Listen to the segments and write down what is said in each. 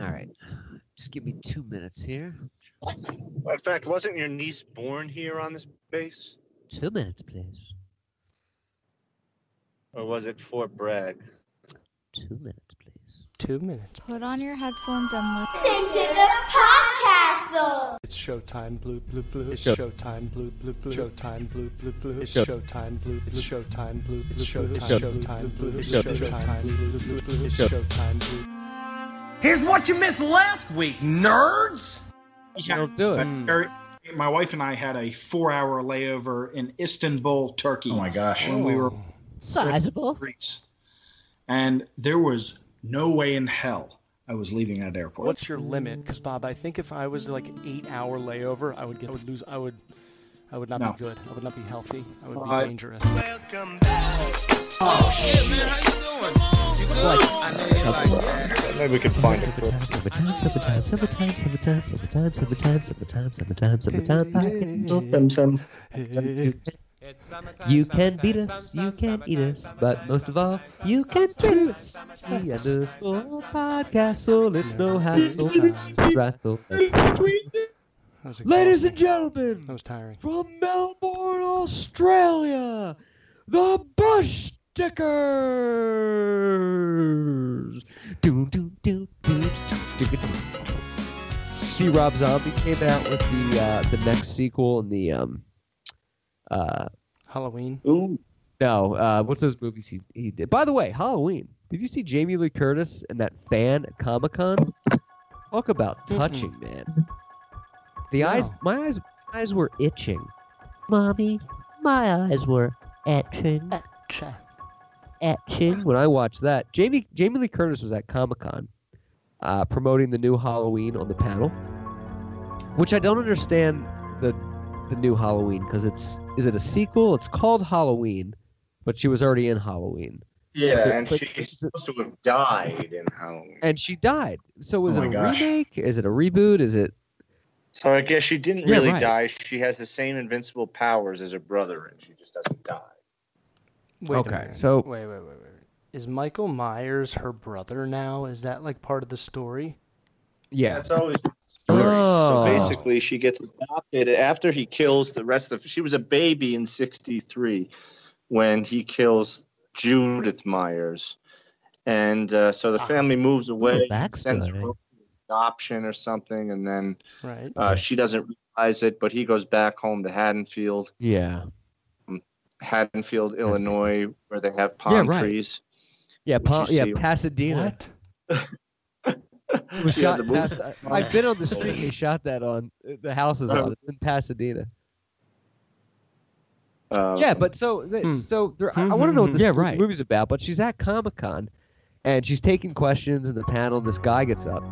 All right. Just give me two minutes here. In fact, wasn't your niece born here on this base? Two minutes, please. Or was it Fort Bragg? Two minutes, please. Two minutes. Put on your headphones and listen. Listen to the podcast. It's showtime, blue, blue, blue. It's show- showtime, blue, blue, blue. Showtime, blue, blue, blue. It's showtime, blue, blue. It's showtime, blue, blue. It's Showtime, blue. It's showtime, blue, blue, blue. It's showtime, blue. Here's what you missed last week, nerds! Don't do it. Mm. My wife and I had a four-hour layover in Istanbul, Turkey. Oh my gosh. When we were Sizable. Greece, and there was no way in hell I was leaving that airport. What's your limit? Because Bob, I think if I was like an eight-hour layover, I would get, I would lose. I would, I would not No. be good. I would not be healthy. I would be Uh, dangerous. Maybe we could find a clip. Summertime, summertime, summertime, summertime, summertime, summertime, summertime, summertime, summertime, summertime. Some, some. You can beat us, you can eat us, but most of all, you can treat us. The underscore podcast, so it's no hassle. Wrestle. That was Ladies and gentlemen, that was tiring. from Melbourne, Australia, the Bush Stickers. Do, do, do, do, do, do, do. See, Rob Zombie came out with the uh, the next sequel in the um uh Halloween. Ooh. no uh what's those movies he he did. By the way, Halloween. Did you see Jamie Lee Curtis and that fan at Comic Con? Talk about touching, man. The eyes, my eyes, my eyes were itching. Mommy, my eyes were etching, Cha. etching when I watched that. Jamie Jamie Lee Curtis was at Comic Con, uh, promoting the new Halloween on the panel, which I don't understand the the new Halloween because it's is it a sequel? It's called Halloween, but she was already in Halloween, Yeah, and But- she's supposed to have died in Halloween. and she died. So is Oh it a gosh. remake? Is it a reboot? Is it? So I guess she didn't Yeah, really right. die. She has the same invincible powers as her brother, and she just doesn't die. Wait Okay, so- wait, wait, wait, wait. Is Michael Myers her brother now? Is that like part of the story? Yeah. That's always the story. Oh. So basically, she gets adopted after he kills the rest of. She was a baby in '63 when he kills Judith Myers, and uh, so the Ah. family moves away, backstory. sends her adoption or something, and then Right. uh, she doesn't realize it. But he goes back home to Haddonfield, Yeah. Haddonfield, Illinois, where they have palm right. trees. Yeah. Which Pa- yeah. see- Pasadena. What? It was shot the in Pas- I've been on the street and they shot that on. uh, The house is on. It's in Pasadena. Uh, Yeah, but so th- Hmm. so there, I, Hmm, want to hmm, know what hmm. this Yeah, right. movie's about. But she's at Comic Con, and she's taking questions in the panel. And this guy gets up,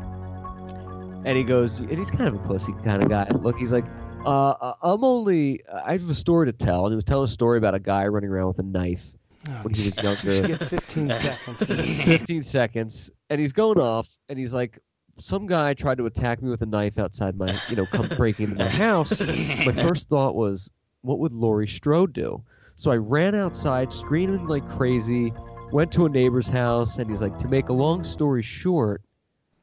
and he goes, and he's kind of a pussy kind of guy. Look, he's like, uh, uh, I'm only, I have a story to tell, and he was telling a story about a guy running around with a knife Oh, when he was younger. You get 15 seconds. 15 seconds, and he's going off, and he's like, some guy tried to attack me with a knife outside my, you know, come break into my house. My first thought was, what would Laurie Strode do? So I ran outside, screaming like crazy, went to a neighbor's house, and he's like, to make a long story short,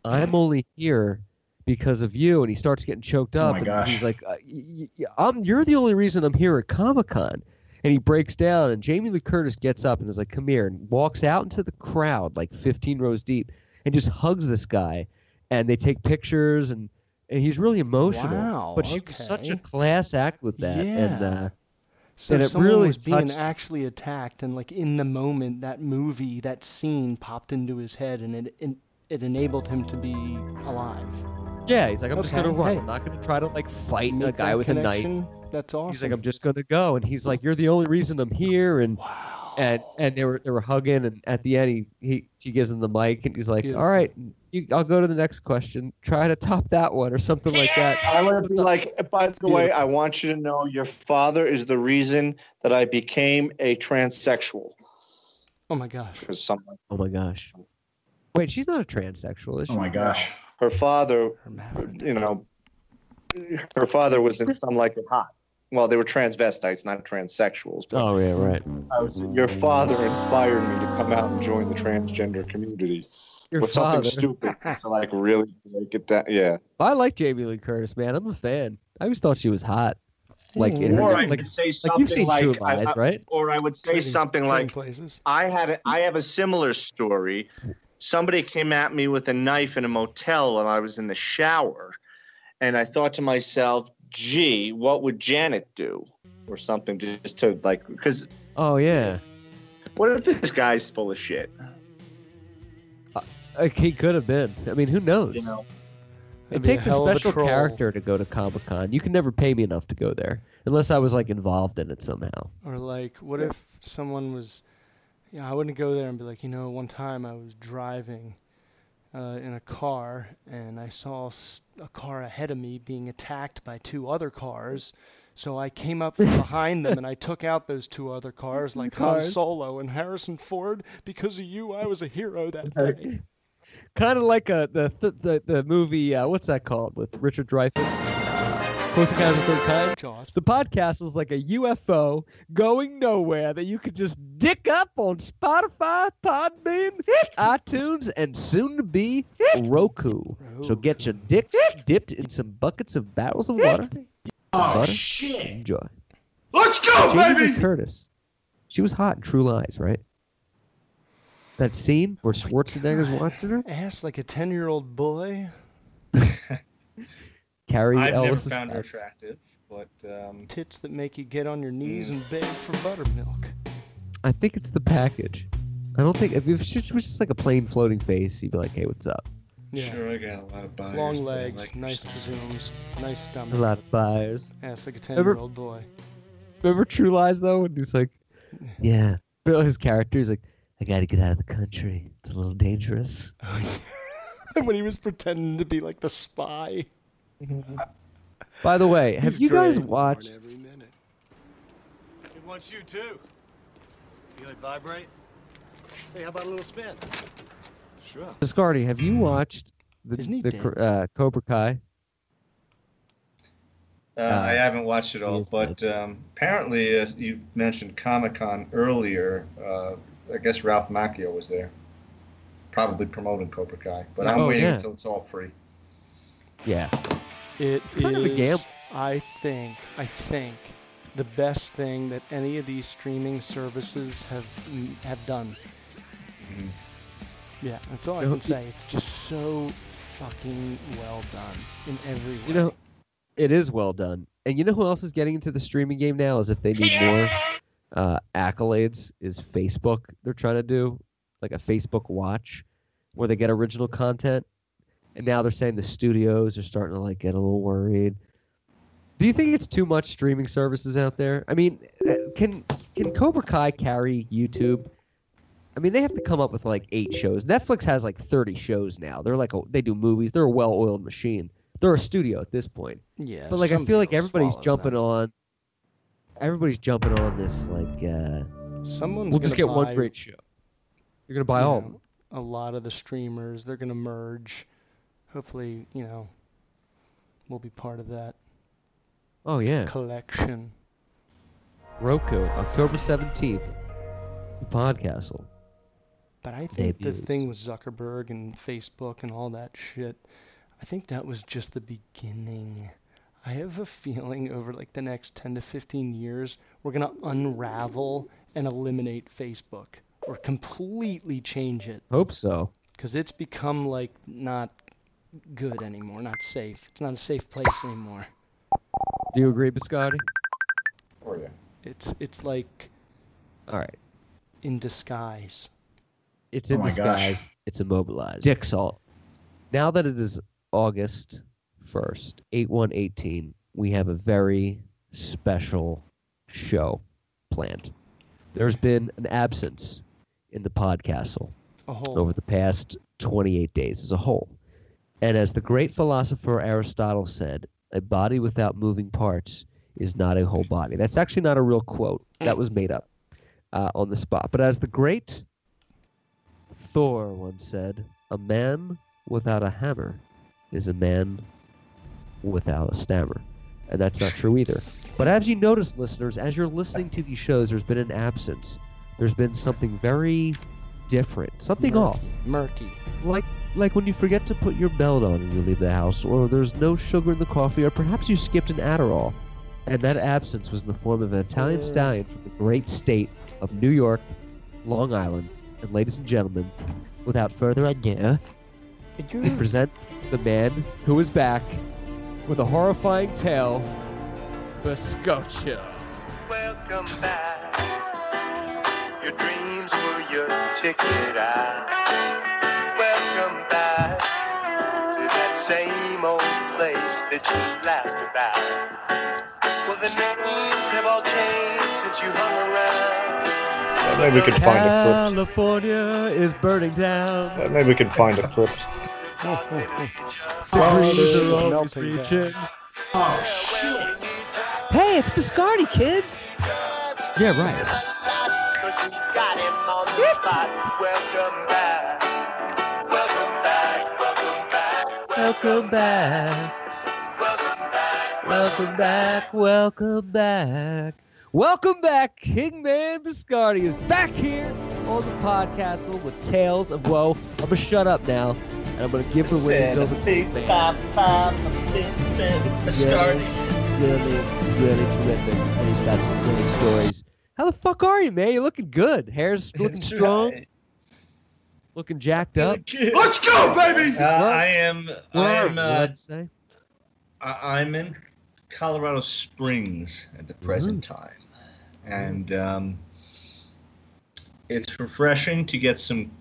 I'm only here because of you. And he starts getting choked Oh up. my and gosh. He's like, uh, y- y- I'm, you're the only reason I'm here at Comic Con. And he breaks down, and Jamie Lee Curtis gets up and is like, "Come here," and walks out into the crowd, like 15 rows deep, and just hugs this guy. And they take pictures, and, and he's really emotional. Wow, but she was such a class act with that, and Yeah. uh, So And it someone really was being touched- actually attacked, and like in the moment, that movie, that scene popped into his head, and it it, it enabled him to be alive. yeah, he's like, "I'm just gonna run. hey. I'm not gonna try to like fight a guy with a knife." Connection, That's awesome. He's like, "I'm just gonna go," and he's like, "You're the only reason I'm here,and." wow. and and they were they were hugging and at the end he, he she gives him the mic and he's like Beautiful. all right you, i'll go to the next question try to top that one or something like that I would be like, by the way. I want you to know your father is the reason that I became a transsexual. oh my gosh. Because some oh my gosh wait she's not a transsexual is oh she Oh my gosh. her father, Hermaphrodite. you know, her father was in Some Like It Hot. Well, they were transvestites, not transsexuals. But Oh yeah, right. I was, your father inspired me to come out and join the transgender community Your with father. something stupid to like really break it down. Yeah. I like Jamie Lee Curtis, man. I'm a fan. I always thought she was hot. Like, in her, Or I like, would say like something you've seen like, True I- Lies, I- right? or I would say Trading- something like, places. I had a, I have a similar story. Somebody came at me with a knife in a motel while I was in the shower, and I thought to myself, "Gee, what would Janet do?" Or something just to like, because Oh yeah. what if this guy's full of shit? Uh, like, he could have been. I mean, who knows? You know, it That'd be a takes a, a special troll. character to go to Comic Con. You can never pay me enough to go there unless I was like involved in it somehow. Or like, what if someone was? Yeah, I wouldn't go there and be like, you know, one time I was driving uh, in a car and I saw a car ahead of me being attacked by two other cars. So I came up from behind them and I took out those two other cars like Han Solo and Harrison Ford. Because of you, I was a hero that day. Kind of like a the the the, the movie. Uh, what's that called with Richard Dreyfuss? Close Encounters of the Third Kind. Jaws. The podcast is like a UFO going nowhere that you could just dick up on Spotify, Podbean, iTunes, and soon to be Roku. So get your dicks dipped in some buckets of barrels of water. Oh Butter? shit! Enjoy. Let's go, Jamie Lee baby! Curtis. She was hot in True Lies, right? That scene where oh Schwarzenegger's God. watching her. Ass like a ten-year-old boy. Carrie I've never Ellis. found her attractive, but um, Tits that make you get on your knees Mm. and beg for buttermilk. I think it's the package. I don't think if it was just, was just like a plain floating face, you'd be like, "Hey, what's up?" Yeah. sure, I got a lot of buyers. Long but I legs, like her nice style. zooms, nice stomach. A lot of buyers. Ass like a ten-year-old boy. Remember True Lies though, when he's like, "Yeah." Bill, his character is like, "I got to get out of the country. It's a little dangerous." when he was pretending to be like the spy. By the way, have He's you guys watched? Every minute. It wants you too. Feel it vibrate? Say, how about a little spin? Sure. Biscardi, have you watched the, Isn't he the dead? uh, Cobra Kai? Uh, I haven't watched it all, but um, apparently, uh, you mentioned Comic Con earlier. Uh, I guess Ralph Macchio was there, probably promoting Cobra Kai. But I'm Oh, waiting yeah. until it's all free. Yeah. It It's kind of a gamble. I think, I think, the best thing that any of these streaming services have have done. Mm-hmm. Yeah, that's all I You know, can say. It's just so fucking well done in every way. You know, it is well done. And you know who else is getting into the streaming game now? As if they need more uh, accolades, is Facebook. They're trying to do like a Facebook Watch, where they get original content. And now they're saying the studios are starting to like get a little worried. Do you think it's too much streaming services out there? I mean, uh, can can Cobra Kai carry YouTube? I mean, they have to come up with like eight shows. Netflix has like thirty shows now. They're like a, they do movies. They're a well-oiled machine. They're a studio at this point. yeah, But like, I feel like everybody's jumping on. Everybody's jumping on this. Like, uh, Someone's we'll just get one great show. You're gonna buy you all know. A lot of the streamers, they're gonna merge. Hopefully, you know, we'll be part of that Oh yeah, collection. Roku, October seventeenth. The Podcastle. But I think the thing with Zuckerberg and Facebook and all that shit, I think that was just the beginning. I have a feeling over like the next 10 to 15 years, we're going to unravel and eliminate Facebook or completely change it Hope so. because it's become like not good anymore, not safe. It's not a safe place anymore. Do you agree, Biscotti? Oh yeah. It's it's like All right. in disguise. It's Oh in my gosh. disguise. It's immobilized. Dick salt. Now that it is August 1st, eight 8118, we have a very special show planned. There's been an absence in the podcastle A whole over the past 28 days as a whole. And as the great philosopher Aristotle said, a body without moving parts is not a whole body. That's actually not a real quote. That was made up uh, on the spot. But as the great Thor once said, a man without a hammer is a man without a stammer. and that's not true either. But as you notice, listeners, as you're listening to these shows, there's been an absence. There's been something very different, something Murky. off. Murky. Like like when you forget to put your belt on and you leave the house, or there's no sugar in the coffee, or perhaps you skipped an Adderall. And that absence was in the form of an Italian stallion from the great state of New York, Long Island. And ladies and gentlemen, without further ado, we present the man who is back with a horrifying tale, Biscocho. Welcome back. Your dreams were your ticket out. Welcome back to that same old place that you laughed about. Well, the names have all changed since you hung around. Maybe we could find a California is burning down. clip. Maybe we could find a clip. The breeze is melting down. Oh shit! Hey, it's Biscardi, kids. Yeah, right. Cause we got him on the spot. Welcome back. Welcome back. Welcome back. Welcome back. Welcome back. Welcome back. Kingman Biscardi is back here on the podcast with Tales of Woe. I'm gonna shut up now, and I'm gonna give the reins over to the. Biscardi. Really, really terrific, and he's got some great stories. How the fuck are you, man? You're looking good. Hair's looking strong, right. Looking jacked up. Let's go, baby! Uh, I am. Where I am. Uh, say. I- I'm in Colorado Springs at the present time, and um, it's refreshing to get some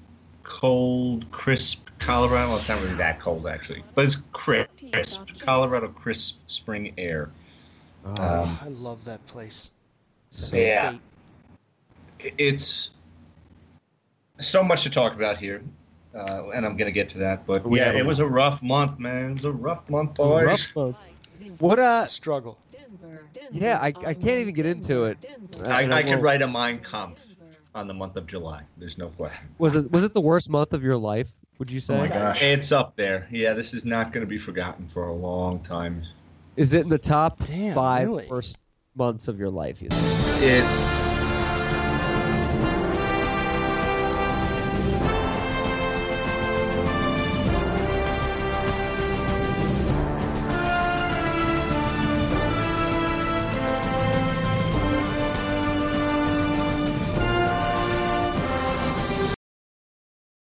cold, crisp Colorado. Well, it's not really that cold actually, but it's crisp, crisp Colorado crisp spring air. Um, I love that place. Yeah. State. it's so much to talk about here, uh, and I'm gonna get to that. But We yeah, have a it was a rough month, man. It was a rough month, boys. Rough month. What a Struggle. Yeah, I, I can't even get into it. Uh, I, and I could write a Mein Kampf on the month of July. There's no question. Was it was it the worst month of your life? Would you say? Oh my gosh. It's up there. Yeah, this is not going to be forgotten for a long time. Is it in the top Damn, five really? worst months of your life? You think? It.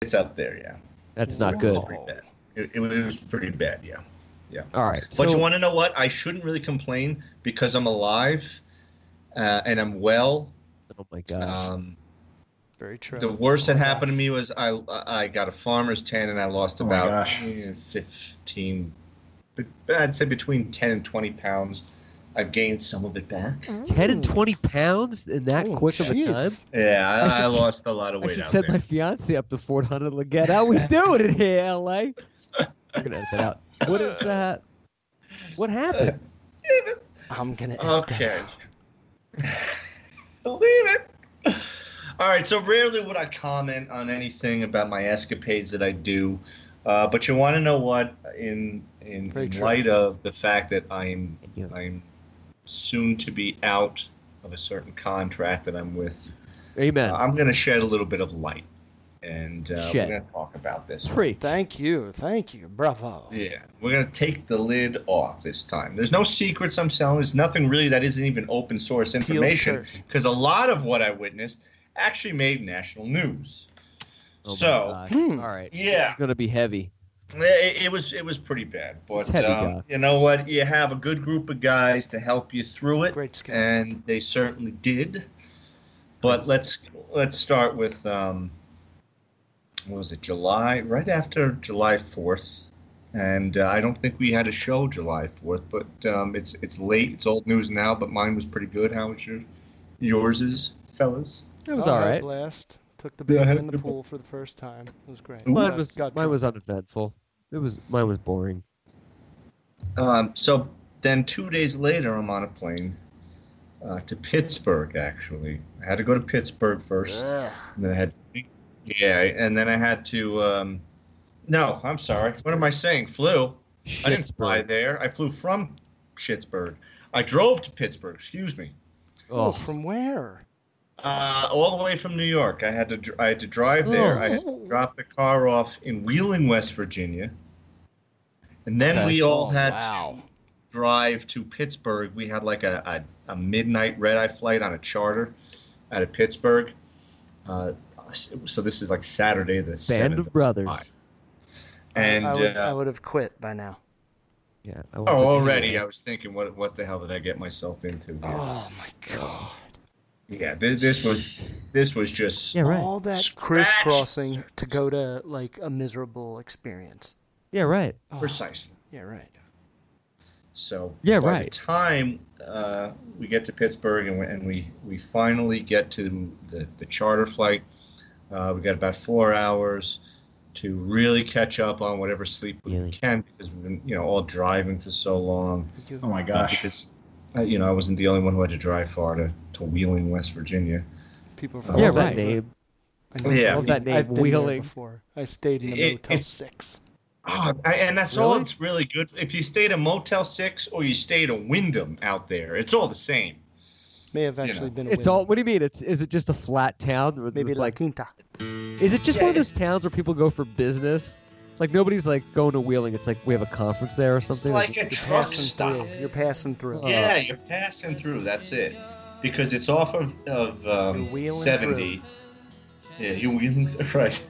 It's up there, yeah. That's not good. Pretty bad. It, it was pretty bad, yeah. Yeah. All right. But so- you want to know what? I shouldn't really complain because I'm alive uh, and I'm well. oh my gosh. Um, Very true. the worst that Oh, happened to me was I I got a farmer's tan and I lost Oh about gosh. eh, 15, I'd say between 10 and 20 pounds. I've gained some of it back. Ten and twenty pounds in that Oh, quick of a time. Yeah, I, I I, lost a lot of weight. I weight should out send there. my fiance up to Fort Hunter to get how we doing it here, LA. We're gonna edit that out. What is that? What happened? I'm gonna. Okay. out. Believe it. All right, so rarely would I comment on anything about my escapades that I do, uh, but you want to know what? In in, Very in true. light of the fact that I'm I'm soon to be out of a certain contract that I'm with, Amen. uh, I'm going to shed a little bit of light, and uh, we're going to talk about this. Preach. Thank you. Thank you. Bravo. Yeah, we're gonna take the lid off this time. There's no secrets I'm selling. There's nothing really that isn't even open source information because a lot of what I witnessed actually made national news. Oh so. Hmm. all right. yeah, It's gonna be heavy. It, it was it was pretty bad. But heavy, um, you know what? You have a good group of guys to help you through it, Great and they certainly did. But let's let's start with um, what was it July? Right after July Fourth, and uh, I don't think we had a show July Fourth, but um, it's it's late. It's old news now, but mine was pretty good. How was your yours is, fellas? It was Oh, all I right. Blast. Took the Yeah, baby had in the good pool for the first time. It was great. Mine Got- was mine drunk. was uneventful. It was mine was boring. Um, so then two days later, I'm on a plane uh, to Pittsburgh. Actually, I had to go to Pittsburgh first. Ugh. And then I had, yeah, and then I had to. Um, no, I'm sorry. What am I saying? Flew. I didn't fly there. I flew from Pittsburgh. I drove to Pittsburgh. Excuse me. Oh, Oh, from where? Uh, all the way from New York. I had to dr- I had to drive there. I had Oh. to drop the car off in Wheeling, West Virginia, and then Okay. we all Oh, had wow. to drive to Pittsburgh. We had like a, a, a midnight red eye flight on a charter out of Pittsburgh. Uh, so this is like Saturday the band seventh. of brothers. And I would, uh, I would have quit by now. Yeah. I oh, won't put you already. I was thinking, what what the hell did I get myself into? here? Oh my god. Yeah, this, this was this was just Yeah, right. All that Scratch. crisscrossing to go to like a miserable experience. Yeah, right. Oh, precisely. Yeah, right. So Yeah, by right. the time uh, we get to Pittsburgh and we, and we, we finally get to the, the charter flight, uh, we got about four hours to really catch up on whatever sleep we Really? can because we've been you know all driving for so long. Oh my gosh. because uh, you know I wasn't the only one who had to drive far to, to Wheeling, West Virginia. people Oh, from Yeah, all that name. I. Yeah. Love that name, I've been there Wheeling. before. I stayed in a It- Motel it's- Six. Oh, and that's all it's really good. If you stayed at Motel Six or you stayed at Wyndham out there, it's all the same. May have you know. been. A It's win. all. What do you mean? It's is it just a flat town? With, maybe with, La like, Quinta. is it just Yeah, one of those towns where people go for business? Like nobody's like going to Wheeling. It's like we have a conference there or something. It's something. like a truck stop. through. You're passing through. Uh, Yeah, you're passing through. That's it. Because it's off of of um, You're wheeling 70. Yeah, you're wheeling right.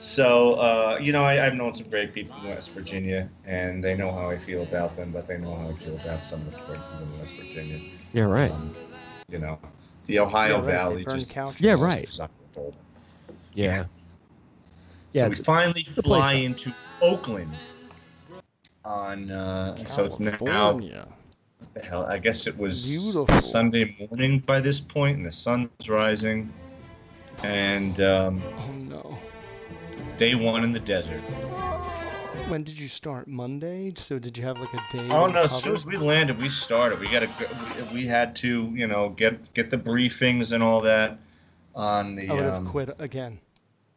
so uh, you know, I, I've known some great people in West Virginia, and they know how I feel about them, but they know how I feel about some of the places in West Virginia. yeah, right. Um, you know, the Ohio Yeah, right, Valley burn just couches. Yeah, right. suck the whole- Yeah. So Yeah, we finally fly into Oakland on. Uh, so it's now California. what the hell? I guess it was Beautiful. Sunday morning by this point, and the sun was rising. And um, Oh no. day one in the desert. When did you start? Monday. So did you have like a day? Oh no! As soon as we landed, we started. We got to. We, we had to, you know, get get the briefings and all that on the. I would have um, quit again.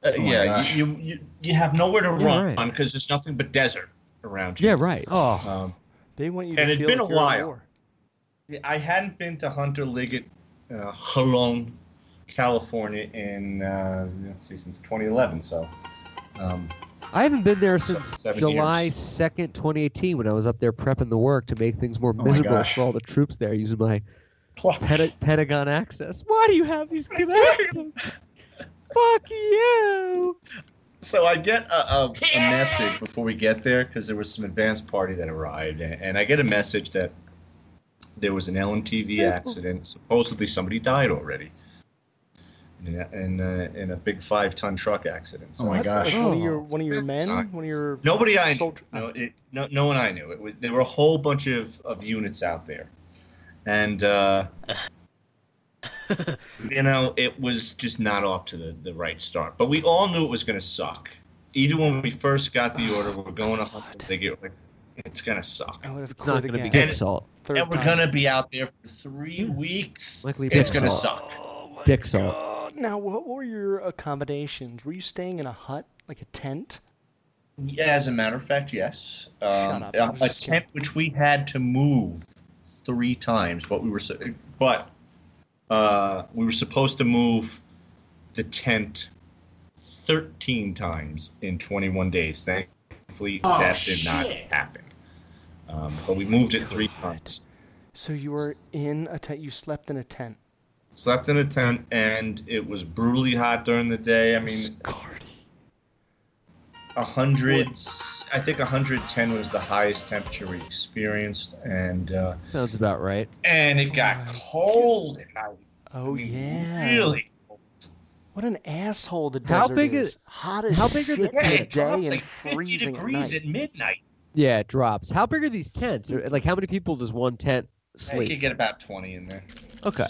uh, Oh yeah, you, you you you have nowhere to Yeah, run right. because there's nothing but desert around you. Yeah, right. Oh, Um, They want you and to it'd feel been like a you're at while. war. I hadn't been to Hunter Liggett, uh, Jolon, California in uh, let's see since 2011. So, um, I haven't been there since July years. second, 2018, when I was up there prepping the work to make things more Oh miserable gosh. for all the troops there using my Penta- Pentagon access. Why do you have these connections? Fuck you! So I get a, a, a message before we get there because there was some advance party that arrived, and, and I get a message that there was an LMTV accident. Supposedly somebody died already. In a, in a, in a big five-ton truck accident. So Oh my gosh. Like one of your Oh. one of your men, Sorry. one of your Nobody I knew. soldier- No, it, no, no one I knew. It was, there were a whole bunch of, of units out there, and uh, you know it was just not off to the, the right start. But we all knew it was going to suck. Even when we first got the order, we're going to hunt. They get like, it's going to suck, I would have It's not going to be dick salt. Third and we're going to be out there for three weeks. Likely It's going to suck. Oh Dick salt. God. Now, what were your accommodations? Were you staying in a hut, like a tent? Yeah, as a matter of fact, yes. Um, up, I a just tent which we had to move three times, but we were so, but uh, we were supposed to move the tent thirteen times in twenty one days. Thankfully, Oh, that did not happen. Um, but we moved it three times. So you were in a tent. You slept in a tent. Slept in a tent, and it was brutally hot during the day. I mean, Scardy. a hundred. I think 110 was the highest temperature we experienced, and uh, Sounds about right. and it got my cold at night. Oh I mean, yeah. Really? What an asshole the desert How big is. is- Hot as how big are the shit in Yeah, it day and like 50 freezing at degrees night. at midnight. Yeah, it drops. How big are these tents? Like, how many people does one tent sleep I could get about 20 in there, Okay.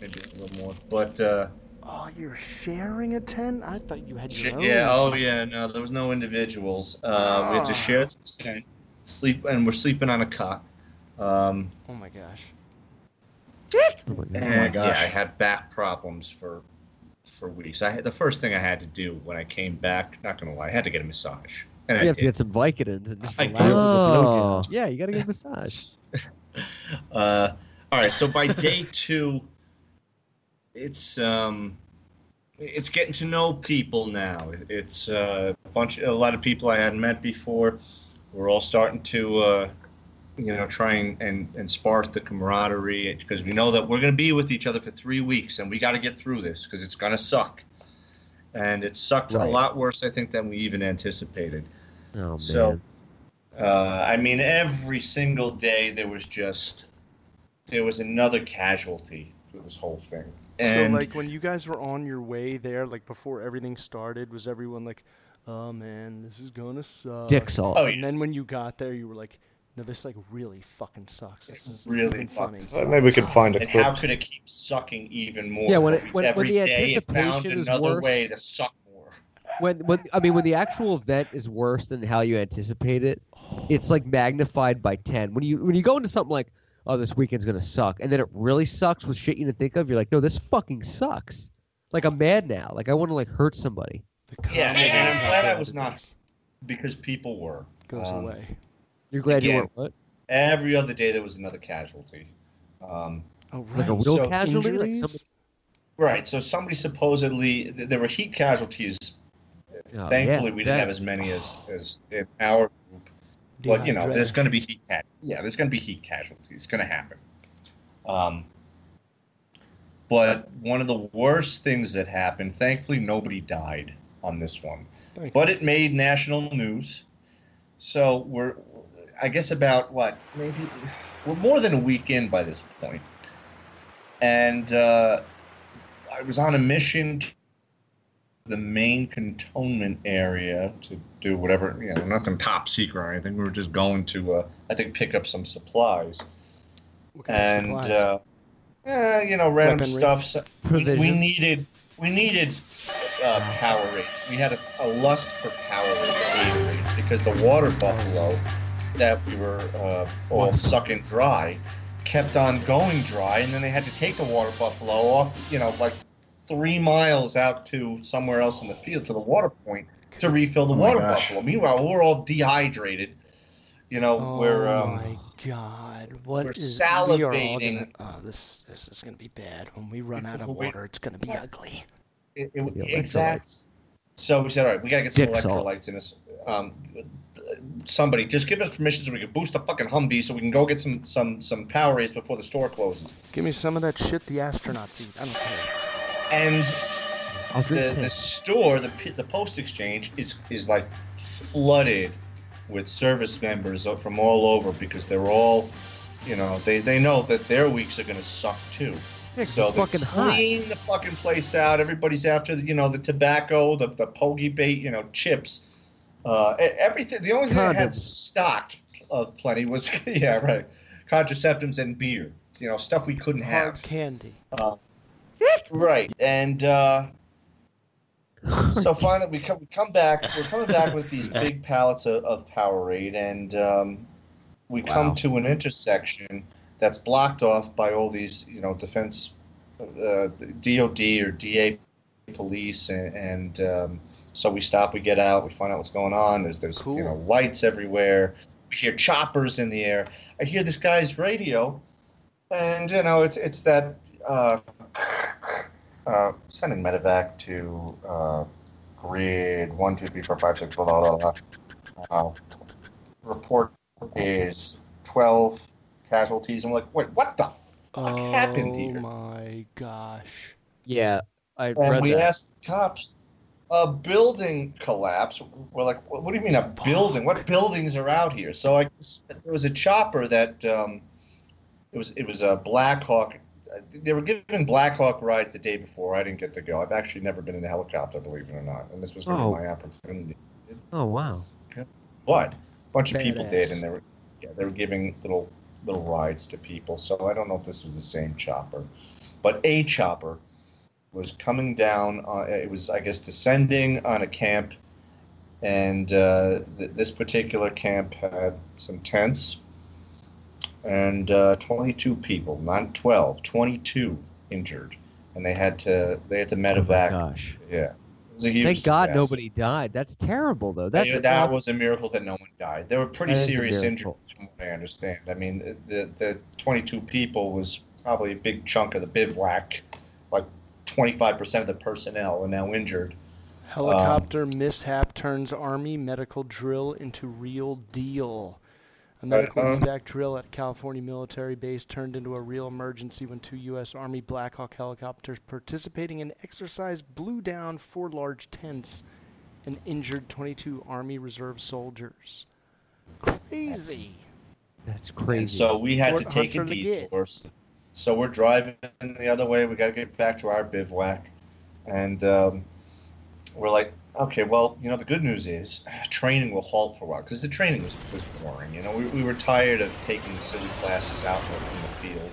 maybe a little more. But uh, Oh, you're sharing a tent? I thought you had sh- your own. yeah, oh yeah, no, there was no individuals. Uh, we had to share the tent, sleep, and we're sleeping on a cot. Um, Oh my gosh. Oh my gosh. yeah, I had back problems for for weeks. I had, the first thing I had to do when I came back, not gonna lie, I had to get a massage. And You I have to get some Vicodins and just I do. Oh. Yeah, you got to get a massage. Uh, all right, so by day two, it's um, it's getting to know people now. It's uh, a bunch, a lot of people I hadn't met before. We're all starting to, uh, you know, try and, and, and spark the camaraderie because we know that we're going to be with each other for three weeks and we got to get through this because it's going to suck. And it sucked Right. a lot worse, I think, than we even anticipated. Oh man. So, uh, I mean, every single day there was just there was another casualty through this whole thing. And so like when you guys were on your way there, like before everything started, was everyone like, "Oh man, this is gonna suck"? Dick salt. Oh, And then when you got there, you were like, "No, this like really fucking sucks. This is really even funny." fucked. Maybe we could find a and clip. how could it keep sucking even more? Yeah, when it- Every- when- when the day it found anticipation is another worse- way to suck more. when when I mean when the actual event is worse than how you anticipate it, it's like magnified by ten. When you when you go into something like, oh, this weekend's gonna suck, and then it really sucks with shit you didn't think of, you're like, no, this fucking sucks. Like I'm mad now. Like I want to like hurt somebody. Yeah, comedy and I'm glad I was not- is Because people were goes Um, away. You're glad you weren't what? Every other day there was another casualty. Um, Oh right. Like a real So- casualty? Like somebody, right. So somebody supposedly th- there were heat casualties. oh, Thankfully, yeah, we that- didn't have as many as as in our group. But you know, there's going to be heat. Yeah, there's going to be heat casualties. It's going to happen. Um, but one of the worst things that happened. Thankfully, nobody died on this one, Thank but it made national news. So we're, I guess, about what maybe we're more than a week in by this point. and uh, I was on a mission to the main cantonment area to do whatever, you know, nothing top secret or anything. We were just going to, uh, I think, pick up some supplies. What kind of and, supplies? uh, eh, you know, random Weaponry? stuff. So we, we needed, we needed uh, Powerade. We had a, a lust for Powerade, because the water buffalo that we were uh, all sucking dry kept on going dry, and then they had to take the water buffalo off, you know, like three miles out to somewhere else in the field to the water point to refill the Oh water gosh. buffalo. Meanwhile, we're all dehydrated. You know, oh we're um, my god! What we're is- we are all salivating. gonna- oh, this this is gonna be bad. When we run out Because of we- water, it's gonna be ugly. it, it, The exact. So we said, all right, we gotta get some Dick salt. electrolytes in us. Um, somebody just give us permission so we can boost the fucking Humvee so we can go get some some some Powerades before the store closes. Give me some of that shit the astronauts eat. I don't care. And the the store, the the post exchange is is like flooded with service members from all over because they're all, you know, they they know that their weeks are gonna suck too. Yeah, 'cause So it's they fucking hot. clean the fucking place out. Everybody's after the, you know the tobacco, the the pogey bait, you know chips, uh, everything. The only thing that had stocked of plenty was yeah right, contraceptives and beer. You know stuff we couldn't Hard have. candy. Uh, right, and uh, so finally we come we come back. We're coming back with these big pallets of, of Powerade, and um, we Wow. come to an intersection that's blocked off by all these, you know, defense, uh, DOD or DA police, and, and um, so we stop, we get out, we find out what's going on. There's there's you know lights everywhere. We hear choppers in the air. I hear this guy's radio, and you know it's it's that uh, uh, sending medevac to uh, grid one two three four five six blah blah blah. blah. Uh, report is twelve casualties. I'm like, wait, what the fuck Oh happened here? Oh my gosh. Yeah, I And read we that. asked the cops, a building collapse. We're like, what, what do you mean a building? What buildings are out here? So I, there was a chopper that um, it was it was a Black Hawk. They were giving Black Hawk rides the day before. I didn't get to go. I've actually never been in a helicopter, believe it or not, and this was going to Oh. my opportunity. Oh wow. But a bunch of people did, and they were yeah, they were giving little little rides to people. So I don't know if this was the same chopper, but a chopper was coming down. Uh, it was I guess descending on a camp, and uh, th- this particular camp had some tents and uh, 22 people, not 12, 22 injured, and they had to they had to Oh my medevac gosh. yeah, was a huge Thank God disaster. nobody died. That's terrible, though. That- That's that awful. was a miracle that no one died. There were pretty That is serious injuries, from what I understand. I mean, the the 22 people was probably a big chunk of the bivouac. Like 25% of the personnel are now injured. Helicopter Um, mishap turns Army medical drill into real deal. A medical Uh-huh. evac drill at California military base turned into a real emergency when two U.S. Army Black Hawk helicopters participating in exercise blew down four large tents and injured 22 Army Reserve soldiers. Crazy. That's And crazy. so we had to take a Hunter Liggett. detour. So we're driving the other way. We got to get back to our bivouac, and um, we're like, okay, well, you know, the good news is training will halt for a while because the training was, was boring. You know, we, we were tired of taking silly classes out in the, field.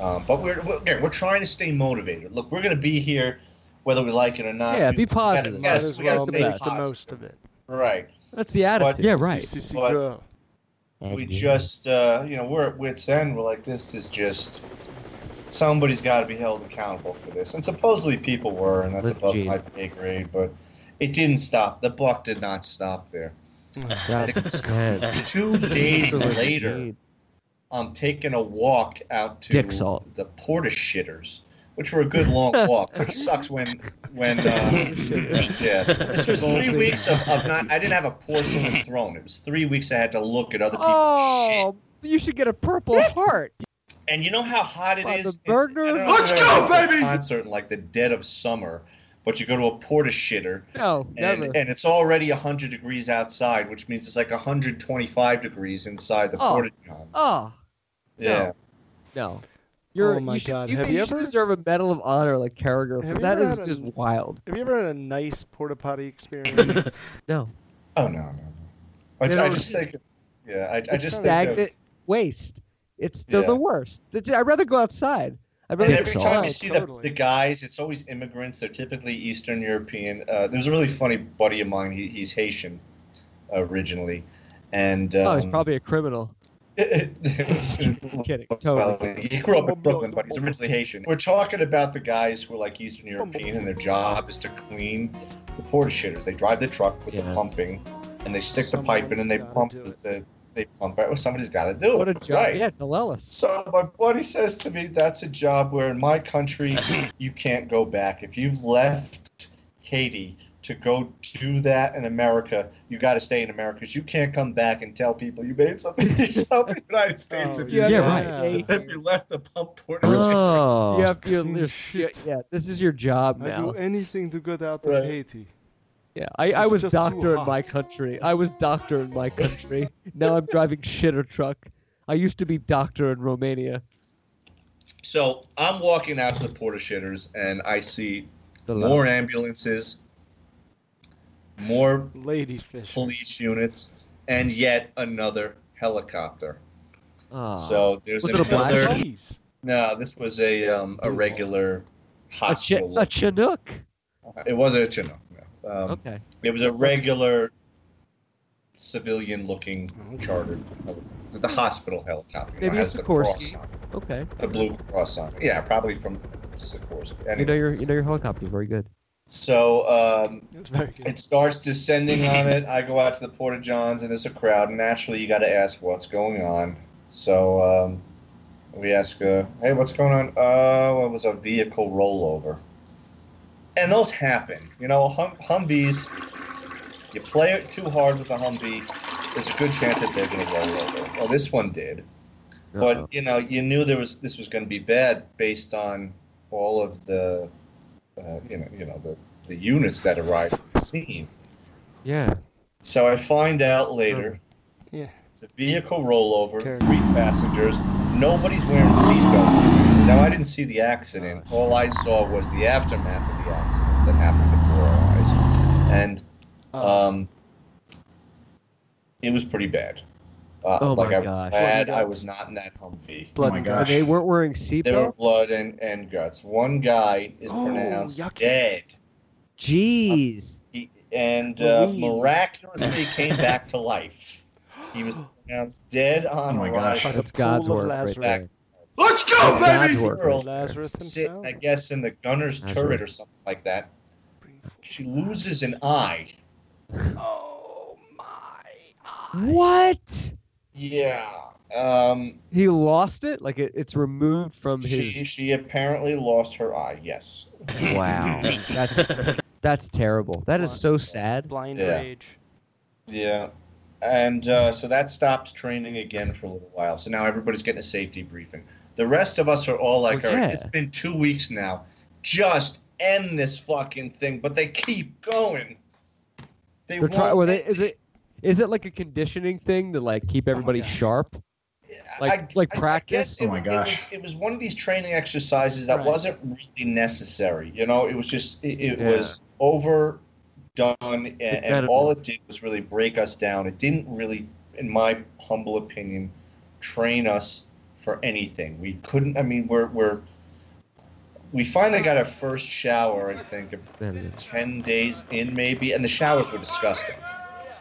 Um, but we're, we're again, we're trying to stay motivated. Look, we're going to be here whether we like it or not. Yeah, We- be we gotta- positive. we gotta- as we gotta well stay make the most of it. Right. That's the attitude. yeah, right. But- grow. we just uh, you know we're at wits end we're like this is just somebody's got to be held accountable for this and supposedly people were and that's Legit. above my pay grade but it didn't stop the buck did not stop there That's intense. two days later i'm taking a walk out to Dick salt. the porta shitters which were a good long walk which sucks when when uh, yeah this was three weeks of, of not i didn't have a porcelain throne it was three weeks i had to look at other people's shit Oh, you should get a Purple Heart. And you know how hot it By is. the burger? I don't know Let's go, you've ever been to a baby! Concert in like the dead of summer, but you go to a porta shitter, No, and, never. and it's already hundred degrees outside, which means it's like 125 degrees inside the Oh. porta john. Oh, Yeah. no. You're, Oh my you should, God, You, have you you ever- deserve a Medal of Honor like Carragher. Have For you that ever is had just wild. Have you ever had a nice porta potty experience? No. Oh no, no, no. I, They I just think. Yeah, I, I It's just think. stagnant Of, waste. It's they're Yeah. the worst. I'd rather go outside. I'd and every go time you outside. see totally. the, the guys, it's always immigrants. They're typically Eastern European. Uh, there's a really funny buddy of mine. He, he's Haitian originally, and um, Oh, he's probably a criminal. kidding. Totally. He grew up in Brooklyn, but he's originally Haitian. We're talking about the guys who are like Eastern European, and their job is to clean the porta shitters. They drive the truck with the pumping, and they stick the pipe in, and they pump the, the they pump it. Well, somebody's got to do it. What a job. Right. Yeah, Delellis. So my buddy says to me, "That's a job where in my country you can't go back. If you've left Haiti to go do that in America, you got to stay in America because you can't come back and tell people you made something yourself in the United States Oh, if you Yeah, just- right. if you left the pump port. Oh, you have to, Fucking you're- shit. yeah, this is your job now. I now. do anything to get out of Right. Haiti. Yeah, I, I was doctor in my country. I was doctor in my country. now I'm driving shitter truck. I used to be doctor in Romania. So I'm walking out to the porta shitters, and I see Delellis. more ambulances, more Lady fish. police units, and yet another helicopter. Ah. So there's Was it a black another. hole? No, this was a um, a Blue regular a, chi- hospital. a Chinook. it wasn't a Chinook. No. Um, Okay. It was a regular civilian-looking Okay. chartered the, the hospital helicopter. you know, Maybe a has the cross on it, Okay. the blue cross on it. Yeah, probably from Sikorsky. You Anyway, know your you know your helicopter. Very good. so um, It's very good. it starts descending on it. I go out to the Porta Johns, and there's a crowd. And naturally, you got to ask what's going on. So um, we ask, uh, "Hey, what's going on?" Uh, well, it was a vehicle rollover, and those happen. You know, hum- Humvees. You play it too hard with a Humvee, there's a good chance that they're going to roll over. Well, this one did, Uh-oh. but you know, you knew there was this was going to be bad based on all of the, uh, you know, you know the the units that arrived at the scene. yeah. So I find out later. Yeah. It's a vehicle rollover, Okay. three passengers. Nobody's wearing seatbelts. Now I didn't see the accident. All I saw was the aftermath of the accident that happened before our eyes, and Uh, um, it was pretty bad. Uh, Oh like my I was gosh. glad I was not in that Humvee. Blood oh my and gosh. They weren't wearing seatbelts. There were blood and, and guts. One guy is Oh, pronounced yucky. dead. Jeez. He, and uh, miraculously came back to life. He was pronounced dead on Oh my arrival. gosh. By That's God's pool work right there. Let's go, That's God's baby! work. Girl. Lazarus sit, himself. I guess, in the gunner's That's turret or something like that. She loses an eye. Oh my! What? Yeah. Um, He lost it? Like it, it's removed from his. she she apparently lost her eye. Yes. Wow. That's that's terrible. That is so sad. Blind Yeah. rage. Yeah. And uh, so that stops training again for a little while. So now everybody's getting a safety briefing. The rest of us are all like, Well, all right, it's been two weeks now. Just end this fucking thing. But they keep going. They They're try- won't were they, end is it is it like a conditioning thing to like keep oh everybody gosh. sharp? Like like I- I practice? guess it, Oh my it gosh. was, it was one of these training exercises that Right. wasn't really necessary. You know, it was just it, it Yeah. was overdone, and, and all it did was really break us down. It didn't really, in my humble opinion, train us for anything. We couldn't. I mean, we're we're we finally got our first shower. I think ten days in, maybe, and the showers were disgusting.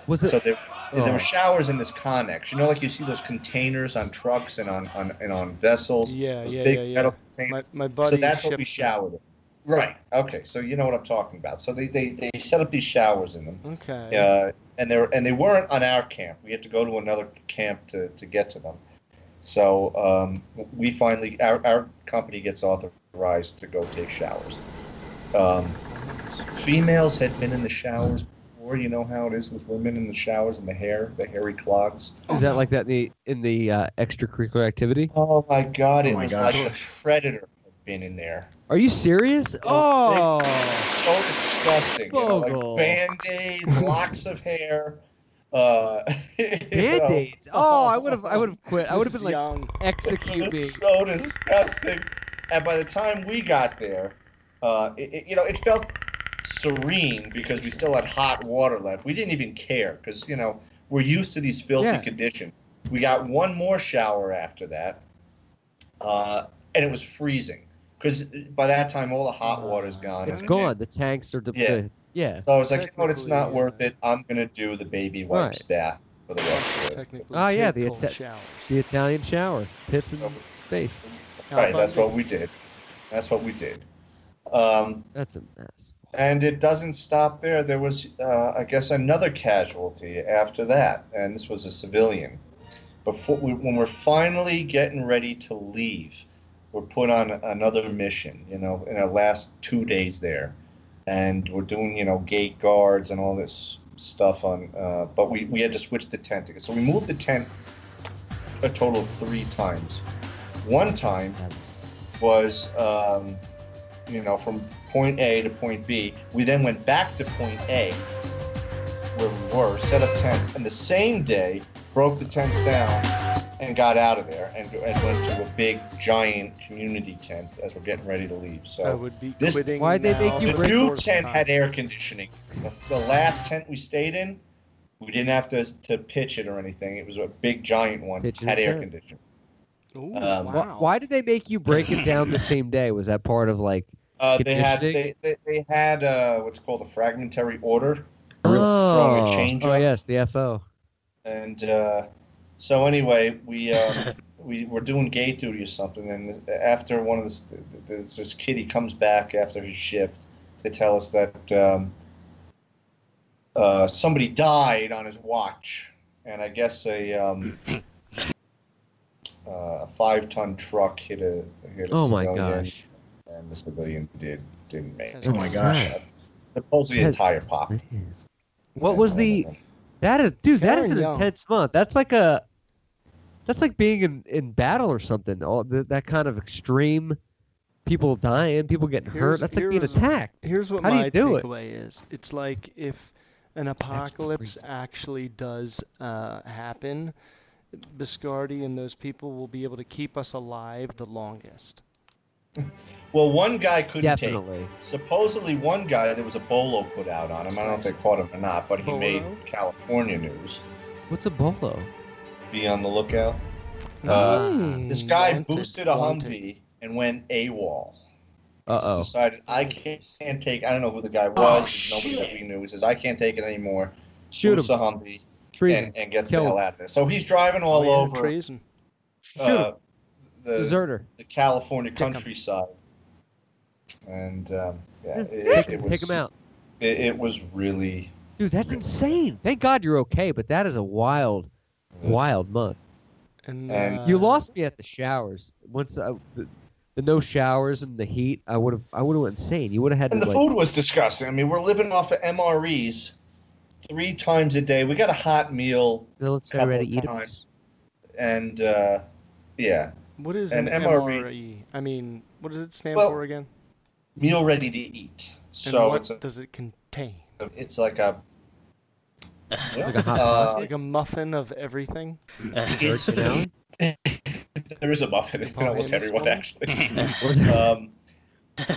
Was it So there, there Oh. were showers in this Connex. You know, like you see those containers on trucks and on, on and on vessels. Yeah, those yeah, big yeah, yeah. metal containers. My my buddy. so that's what we showered in. Right. Okay. So you know what I'm talking about. So they, they, they set up these showers in them. Okay. Uh, and they were and they weren't on our camp. We had to go to another camp to, to get to them. So um, we finally our, our company gets authorized to go take showers. Um, females had been in the showers before. You know how it is with women in the showers and the hair, the hairy clogs. is that like that in the in the uh, extracurricular activity? Oh my god! It Oh my was gosh. like the predator had been in there. Are you serious? Oh, so disgusting. You know, like band-aids, locks of hair. Uh, band-aids. Oh, I would have I would have quit. I would have been like young. execute me. so disgusting. And by the time we got there, uh, it, it- you know, it felt serene because we still had hot water left. We didn't even care because you know we're used to these filthy Yeah. conditions. We got one more shower after that, uh, and it was freezing because by that time all the hot water's gone. It's gone. The tanks are Yeah. depleted. Yeah. So I was like, you know it's not Technically, worth it. I'm gonna do the baby wipes bath for the rest of it. Technically, Oh, yeah, the Ita- The Italian shower, pits in face. How Right, that's what we did. That's what we did. Um, That's a mess. and it doesn't stop there. There was, uh, I guess, another casualty after that, and this was a civilian. Before we, when we're finally getting ready to leave, we're put on another mission. You know, in our last two days there, and we're doing you know gate guards and all this stuff on. Uh, but we we had to switch the tent so we moved the tent a total of three times. One time was um, you know from point A to point B. We then went back to point A where we were, set up tents, and the same day broke the tents down and got out of there and, and went to a big giant community tent as we're getting ready to leave. I So would be this- quitting. Why'd they make you the break- the new tent time. had air conditioning. The, the last tent we stayed in, we didn't have to to pitch it or anything. It was a big giant one. Pitch had air tent. conditioning. Ooh, um, wow. why did they make you break it down the same day? Was that part of like? Uh, they had they, they, they had uh, what's called a fragmentary order. Real strong Oh, change oh yes, the FO. And uh, so anyway, we um, we were doing gate duty or something, and after one of this, this, this kid he comes back after his shift to tell us that um, uh, somebody died on his watch, and I guess a um, uh, a five ton truck hit a hit a Oh my civilian, gosh. and the civilian did didn't make it. Oh my gosh. Supposedly a That's- entire popped. What was the? That is, dude. That is an Young. intense month. That's like a. That's like being in, in battle or something. All th- that kind of extreme, people dying, people getting hurt. That's like being here's- attacked. Here's what How do my you do it? takeaway is. It's like if an apocalypse actually does uh, happen, Biscardi and those people will be able to keep us alive the longest. Well, one guy couldn't take. Definitely. it. Supposedly, one guy there was a bolo put out on him. I don't know if they caught him or not, but he made California news. What's a bolo? Be on the lookout. Uh, Mm, this guy wanted, boosted a wanted. Humvee and went AWOL. Uh oh. Decided I can't, can't take. I don't know who the guy was. nobody that we knew. He says I can't take it anymore. Shoot Boosts him. a Humvee Treason. and, and gets Kill the hell out of there. So he's driving all Oh, yeah, over treason. Shoot uh, him. The, Deserter. the California Dick 'em. countryside. And um, yeah, Yeah, it, take, it him, was, take him out. it, it was really Dude, that's insane. Thank God you're okay, but that is a wild, wild month. And, And- uh, You lost me at the showers. Once I, the, the no showers and the heat, I would have I would have went insane. You would have had And to the like, food was disgusting. I mean, we're living off of MREs three times a day. We got a hot meal, military couple ready of eaters. times. and uh, yeah, What is and an MRE. MRE? I mean, what does it stand Well, for again? meal ready to eat. And So what it's a, does it contain? it's like a Like a hot uh. Like a muffin of everything? it's, there is a muffin in almost this everyone one? actually. Um,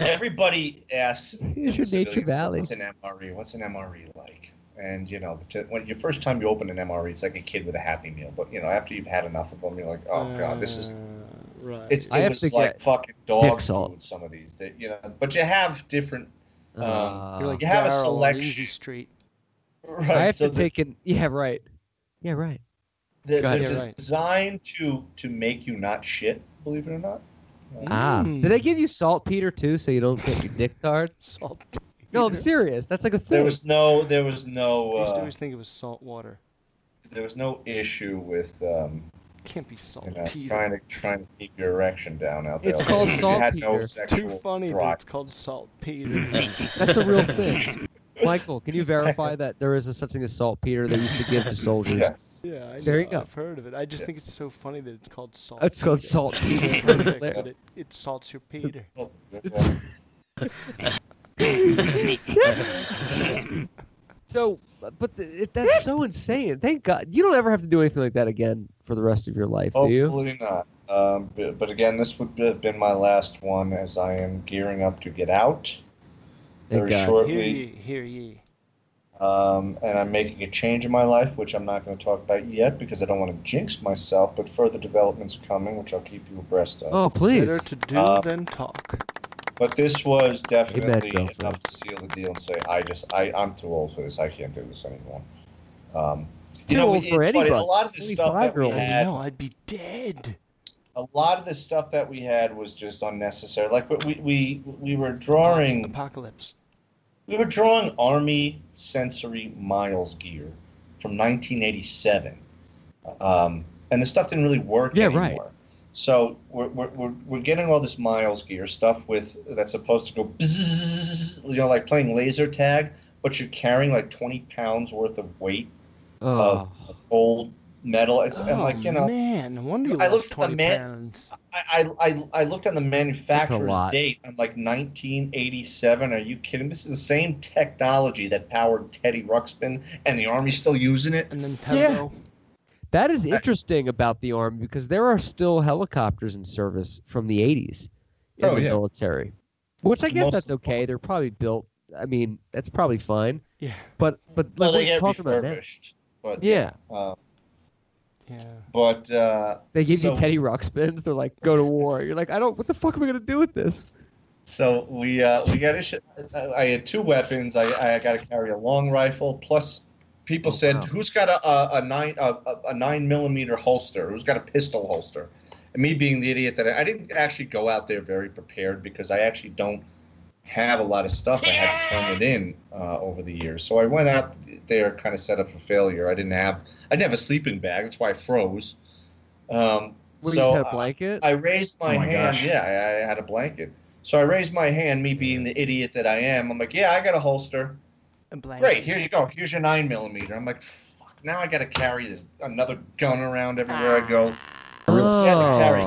everybody asks Here's your civilian, Nature Valley. What's an MRE? What's an MRE like? And you know, to, when your first time you open an MRE, it's like a kid with a Happy Meal. But you know, after you've had enough of them, you're like, oh god, this is Uh, right. it's it I have was to like get fucking dog food. Some of these, that, you know, but you have different. Um, Uh, You're like you have a selection. Easy Street. Right, I have so to the- take in. Yeah, right. Yeah, right. They're, they're ahead. Yeah, right. designed to to make you not shit. Believe it or not. Ah, Mm. did they give you saltpeter too, so you don't get your dick hard? Salt. No, I'm serious. That's like a thing. There was no. There was no. I used to Uh, always think it was salt water. there was no issue with um, Can't be salt. you know, Peter. trying to trying to keep your erection down out there. It's called You had no. It's too funny drive. that it's called saltpeter. That's a real thing. Michael, can you verify that there is a such thing as saltpeter they used to give to soldiers? Yes. yeah, I There you know, go. I've heard of it. I just think it's so funny that it's called salt. It's called Peter. saltpeter. It's perfect, but it, it salts your Peter. Oh, well, So, but the, it, that's so insane. Thank God you don't ever have to do anything like that again for the rest of your life, do you? Hopefully not. Um, but, but again, this would have been my last one as I am gearing up to get out Thank very God. Hear shortly. ye, hear ye. Um, and I'm making a change in my life, which I'm not going to talk about yet because I don't want to jinx myself. But further developments are coming, which I'll keep you abreast of. Oh, please. Better to do Uh, than talk. But this was definitely girlfriend. enough to seal the deal and say, I just, I, I'm too old for this. I can't do this anymore. Um, Too you know, old it's for funny. A anybody. lot of the stuff that we 25-year-old. I had, know, I'd be dead. a lot of the stuff that we had was just unnecessary. Like we, we, we were drawing, Apocalypse. we were drawing Army Sensory MILES gear from 1987, um, and the stuff didn't really work Yeah, anymore. right. So we're, we're, we're, we're getting all this MILES gear stuff with that's supposed to go bzzz, you know, like playing laser tag, but you're carrying like 20 pounds worth of weight Oh, of old metal. It's and oh, like you know, man, no wonder you I lost looked at the 20 man- I, I, I- I looked on the manufacturer's date. I'm like 1987. Are you kidding? This is the same technology that powered Teddy Ruxpin, and the Army's still using it. And then Nintendo. That is interesting about the army because there are still helicopters in service from the 80s in Oh, the yeah. military, which I guess Most that's okay. They're probably built. I mean, that's probably fine. Yeah. But but like, Well, what they are get talking about now? But Yeah, uh, Yeah. but uh, they give you So- Teddy Ruxpins. They're like, go to war. You're like, I don't. What the fuck am I gonna do with this? so we uh, we got issue. I had two weapons. I I got to carry a long rifle. Plus, people Oh, said, wow. "Who's got a, a, a nine a, a- nine millimeter holster? Who's got a pistol holster?" And me being the idiot that I, I didn't actually go out there very prepared because I actually don't have a lot of stuff. I had to turn it in uh, over the years. So I went out there kind of set up for failure. I didn't have I didn't have a sleeping bag. That's why I froze. Um, What, so you had a I- blanket? I raised my, Oh my hand. gosh. Yeah, I, I had a blanket. So I raised my hand, me being the idiot that I am. I'm like, yeah, I got a holster. A blanket. Great, here you go. Here's your nine millimeter. I'm like, fuck. Now I got to carry this another gun around everywhere I go. Ah. Oh. We carry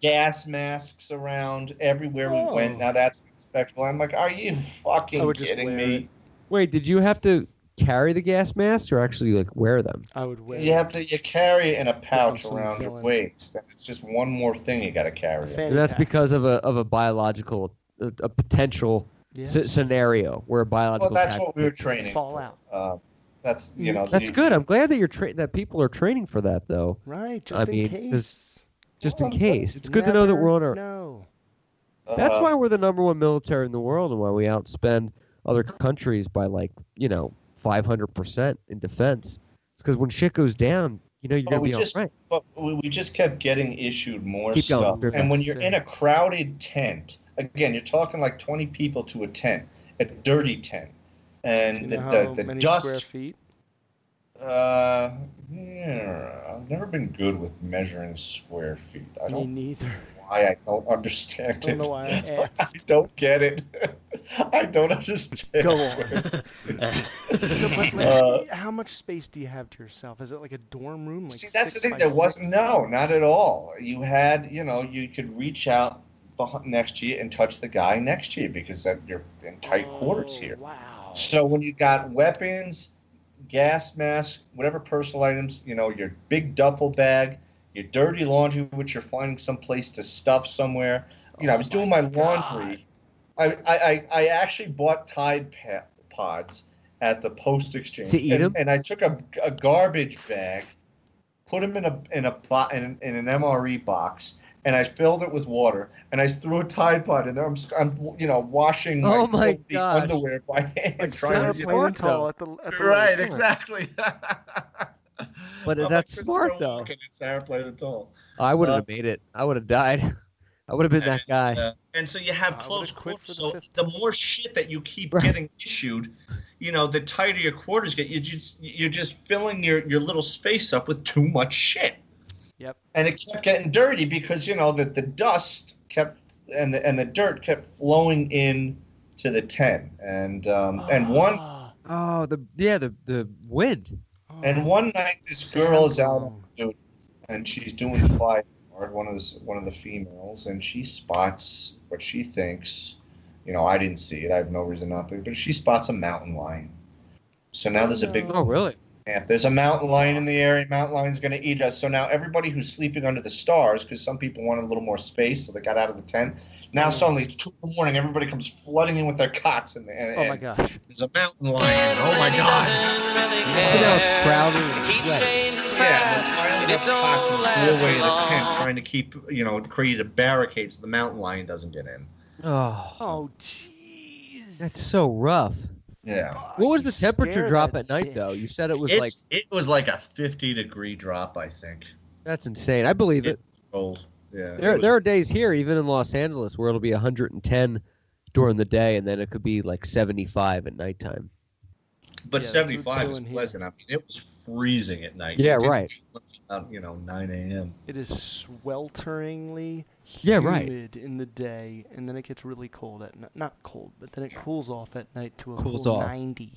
gas masks around everywhere we Oh. went. Now that's expectable. I'm like, are you fucking kidding me? it. Wait, did you have to carry the gas masks or actually like wear them? I would wear You have to you carry it in a pouch around your waist. And it's just one more thing you got to carry. And that's pack. because of a of a biological a, a potential Yeah. s- scenario where a biological. Well, that's attack what we were training. Fallout. For. Uh, that's you know. That's you- good. I'm glad that you're tra- that people are training for that though. Right, just I in mean, case. 'cause Just Well, in case, it's good to know that we're on our. No. That's uh, why we're the number one military in the world, and why we outspend other countries by like you know 500 percent in defense. It's because when shit goes down, you know you're gonna we be just, all right. but we, we just kept getting issued more Keep stuff. Griffin. and when you're in a crowded tent, again, you're talking like 20 people to a tent, a dirty tent. and you the, know the, how the many dust. square feet? Uh, yeah, I've never been good with measuring square feet. I Me don't neither. why I don't understand Don't it. know why I I don't get it. I don't understand. Go on. So, but, like, Uh, how much space do you have to yourself? Is it like a dorm room? Like See, that's the thing. There wasn't no, not at all. You had, you know, you could reach out next to you and touch the guy next to you because that you're in tight quarters oh, here. Oh, Wow. So when you got weapons, gas mask, whatever personal items, you know, your big duffel bag, your dirty laundry, which you're finding someplace to stuff somewhere. You know, I was oh doing my laundry. I, I, I- I actually bought Tide Pods at the Post Exchange, To eat and, 'em? and I took a, a garbage bag, put them in a in a bo- in, in an MRE box, and I filled it with water, and I threw a Tide Pod in there. I'm, s- I'm you know washing my, Oh my filthy gosh. underwear by hand, Like trying Sarah to smart, Plain and Tall though. at the, at the right, exactly. But I'm that's like smart, though. Walken in Sarah Plain and Tall. I wouldn't Uh, have made it. I would have died. I would have been that guy. uh, and so you have I close quarters. for the So the more shit that you keep Right. getting issued, you know, the tighter your quarters get. You just you're just filling your your little space up with too much shit. Yep. And it kept getting dirty because you know that the dust kept and the and the dirt kept flowing in to the tent. And um and one Ah, Oh, the yeah, the the wind. and oh, one night this girl is out sandworm. on duty, and she's doing fly guard, one of the one of the females, and she spots what she thinks. You know, I didn't see it. I have no reason not to, but she spots a mountain lion. So now there's a big Oh, really? Camp. There's a mountain lion in the area. Mountain lion's going to eat us. So now everybody who's sleeping under the stars, because some people wanted a little more space, so they got out of the tent. Now mm. suddenly it's two in the morning. Everybody comes flooding in with their cots, and, and, Oh my and gosh. there's a mountain lion. Oh my god! So now it's crowded and sweaty. Yeah, they're piling up cots in the doorway the tent, trying to keep you know create a barricade so the mountain lion doesn't get in. Oh, Oh, jeez. that's so rough. Yeah, What was the temperature drop at night, though? You said it was it's, like it was like a 50 degree drop, I think. that's insane. I believe it. Cold. Yeah. There, it was- there are days here, even in Los Angeles, where it'll be 110 during the day, and then it could be like 75 at nighttime. But Yeah, 75 is doing here. pleasant. I mean, it was freezing at night. Yeah, right. get About, you know, 9 a.m. It is swelteringly Yeah, right. humid in the day, and then it gets really cold at night. Not cold, but then it cools off at night to a Cools cool off. 90.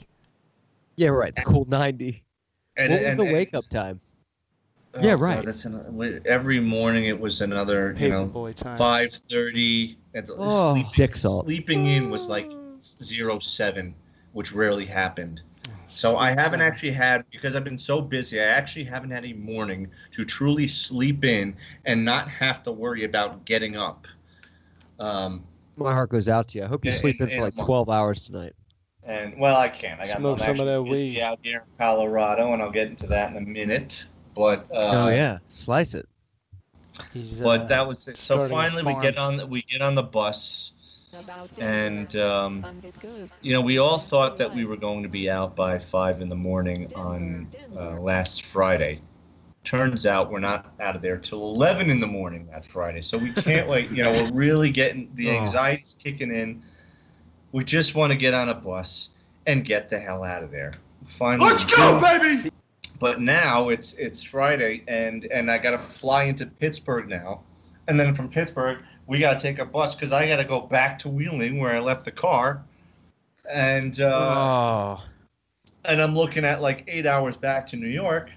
Yeah, right. The cool 90. And, what was and- the wake up time? oh, Yeah, God, right. that's an, every morning it was another, you know, Paperboy time. 5:30. And Oh, sleeping, dick salt. sleeping in was like zero seven, which rarely happened. So I haven't actually had because I've been so busy. I actually haven't had a morning to truly sleep in and not have to worry about getting up. Um, My heart goes out to you. I hope you In- sleep in, in for like 12 hours tonight. and well, I can't. I got Smoke some of actually that weed. out here in Colorado, and I'll get into that in a minute. But uh, oh yeah, slice it. He's, but uh, that was it. So finally, we get on we get on the bus, and um, you know we all thought that we were going to be out by five in the morning on uh, last Friday. Turns out we're not out of there till eleven in the morning that Friday. So we can't wait. You know, we're really getting the Oh. anxiety's kicking in. We just want to get on a bus and get the hell out of there. Finally, Let's go, baby! but now it's it's Friday and and I got to fly into Pittsburgh now, and then from Pittsburgh we got to take a bus because I got to go back to Wheeling where I left the car, and uh, oh, and I'm looking at like eight hours back to New York.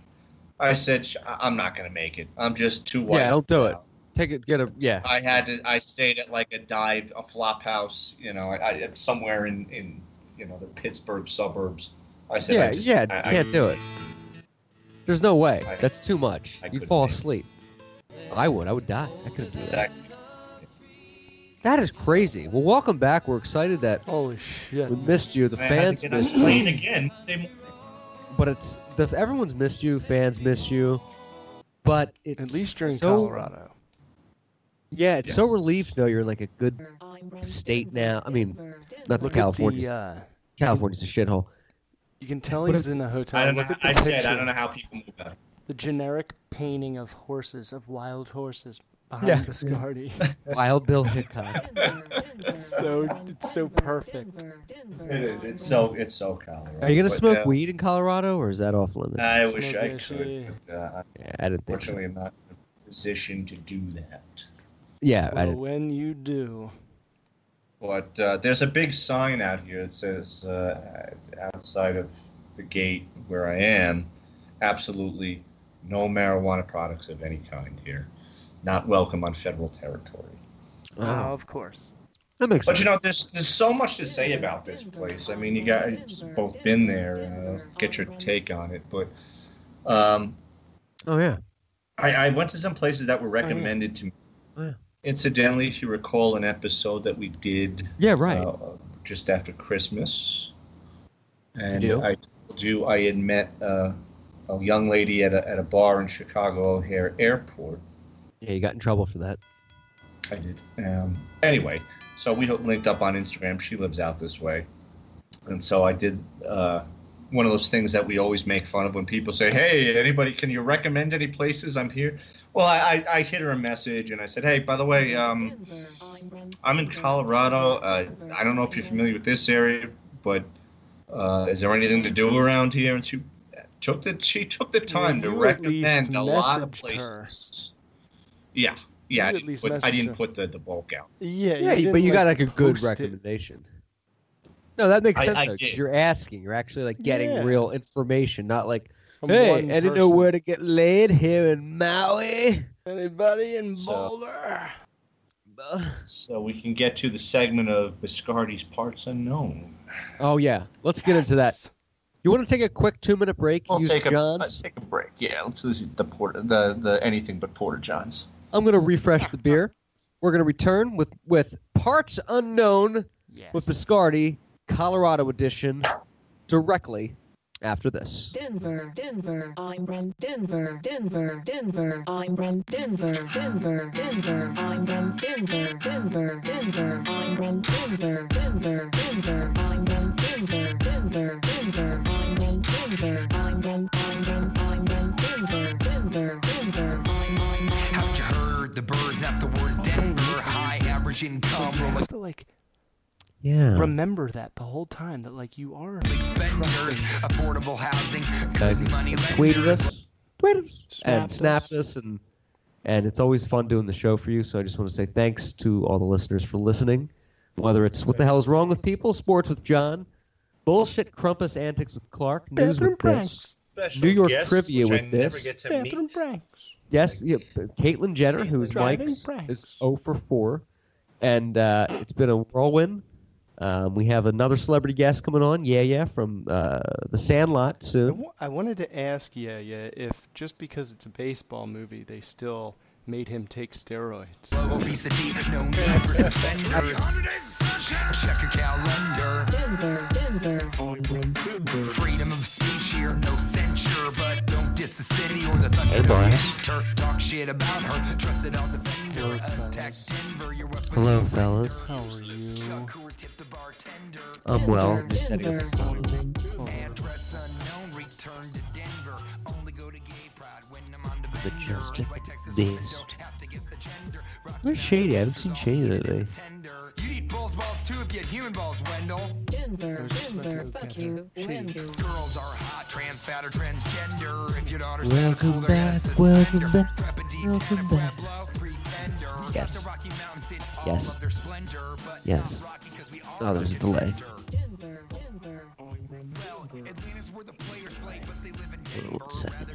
I said I- I'm not gonna make it. I'm just too white. yeah, don't do it. Take it. Get a yeah. I had to. I stayed at like a dive, a flop house. You know, I, I somewhere in in you know the Pittsburgh suburbs. I said, Yeah, I just, yeah. I, I- can't do it. There's no way. I- That's too much. I You fall asleep. I would. I would die. I couldn't do. Exactly. That is crazy. Well, welcome back. We're excited that Holy shit. we missed you. The I had to fans get on missed the plane you. again. Monday. But it's the everyone's missed you. Fans miss you. But it's At least you're in so, Colorado. Yeah, it's so Yes. relieved to know you're in like a good state now. I mean, not Look that California's at the, uh, California's a shithole. you can tell But he's it's- in a hotel. I don't know. Look at the I picture. said I don't know how people move that. The generic painting of horses, of wild horses, behind Yeah. Biscardi. Wild Bill Hickok. it's so it's so perfect. It is. It's so it's so Colorado. Are you gonna But, smoke uh, weed in Colorado, or is that off limits? I wish I that could, but uh, yeah, I didn't think so. unfortunately, I'm not in a position to do that. Yeah, I Well, didn't. when you do, But uh, there's a big sign out here that says uh, outside of the gate where I am, absolutely no marijuana products of any kind here. Not welcome on federal territory. Oh, uh, of course. that makes But sense. you know, there's there's so much to say about this place. I mean, you guys both been there. Uh, get your take on it. But um, oh yeah. I, I went to some places that were recommended to me. Oh, yeah. Incidentally, if you recall an episode that we did Yeah, right. uh, just after Christmas, and do. I told you I had met uh, a young lady at a, at a bar in Chicago O'Hare Airport. Yeah, you got in trouble for that. I did. Um, anyway, so we linked up on Instagram. She lives out this way, and so I did uh, one of those things that we always make fun of when people say, "Hey, anybody, can you recommend any places? I'm here." Well, I, I, I hit her a message and I said, "Hey, by the way, um, I'm in Colorado. Uh, I don't know if you're familiar with this area, but uh, is there anything to do around here?" And she took the she took the time to you at recommend a lot of messaged her. Places. Yeah, yeah, I at did, least but I didn't her. put the, the bulk out. Yeah, Yeah, you but you didn't, got like a good post it. recommendation. No, that makes sense I though, 'cause did. you're asking. You're actually like getting Yeah. real information, not like, From hey, one I didn't know where to get laid here in Maui. Anybody in So- Boulder? So we can get to the segment of Biscardi's parts unknown. Oh yeah, let's get into that. You want to take a quick two minute break? We'll take a John's? take a break. Yeah, let's lose the porter the the anything but porter johns. I'm gonna refresh the beer. We're gonna return with with parts unknown Yes. with Biscardi, Colorado edition, directly after this. Denver, Denver, I'm from Denver, Denver, Denver, I'm from Denver, Denver, Denver, I'm from Denver, Denver, Denver, I'm from Denver, Denver, Denver, I'm from Denver, Denver, Denver, I'm from Denver, I'm from, I'm from, I'm from Denver, Denver, Denver, I'm, I'm, Haven't you heard the birds at the words Denver? High average So income, you have to like Yeah. remember that the whole time that like you are big spenders, trusting. affordable housing, Guys, good money tweeted lenders. us, tweeted us, and Snapped snapped us. us, and and it's always fun doing the show for you. So I just want to say thanks to all the listeners for listening. Whether it's what the hell is wrong with people, sports with Jon, bullshit crumpus antics with Clark, news bathroom with pranks. New York trivia with this. Bathroom pranks. Yes, yeah, Caitlin Jenner, who's Driving Mike's, pranks. is 0 for 4. And uh, it's been a whirlwind. Um, we have another celebrity guest coming on, yeah, yeah, from uh, the Sandlot I, soon. wa- I wanted to ask yeah, yeah, if just because it's a baseball movie, they still made him take steroids. Obesity, no need for suspenders. Check your calendar. Denver, Denver, Freedom of speech here, no censure, but don't diss the city or the thunder. Hey, Brian. enter. Talk shit about her, trusted all defender. Hello, Attack fellas. Denver, your weapons Hello, fellas. How are you? Chuck Coors tip the bartender. I'm well. Just setting up the song. Address unknown, return to Denver. Only go to gay pride when I'm on the bender. Majestic Like Beast. Where's Shady? I haven't seen Shady lately. You need bulls balls too if you had human balls, Wendell. Denver, I was just about to Denver, fuck you. Wendell. Girls are hot, trans, fat, or transgender. If your daughter's Welcome not cool, they're back, welcome back, Prep a deep welcome back. Pueblo, pretender. Got Yes. Rocky Mountains Yes. of their splendor, but Yes. not Rocky 'cause we Oh, there's a delay. Denver, Denver. Well, Atlanta's where the players play, but they live in Denver. one second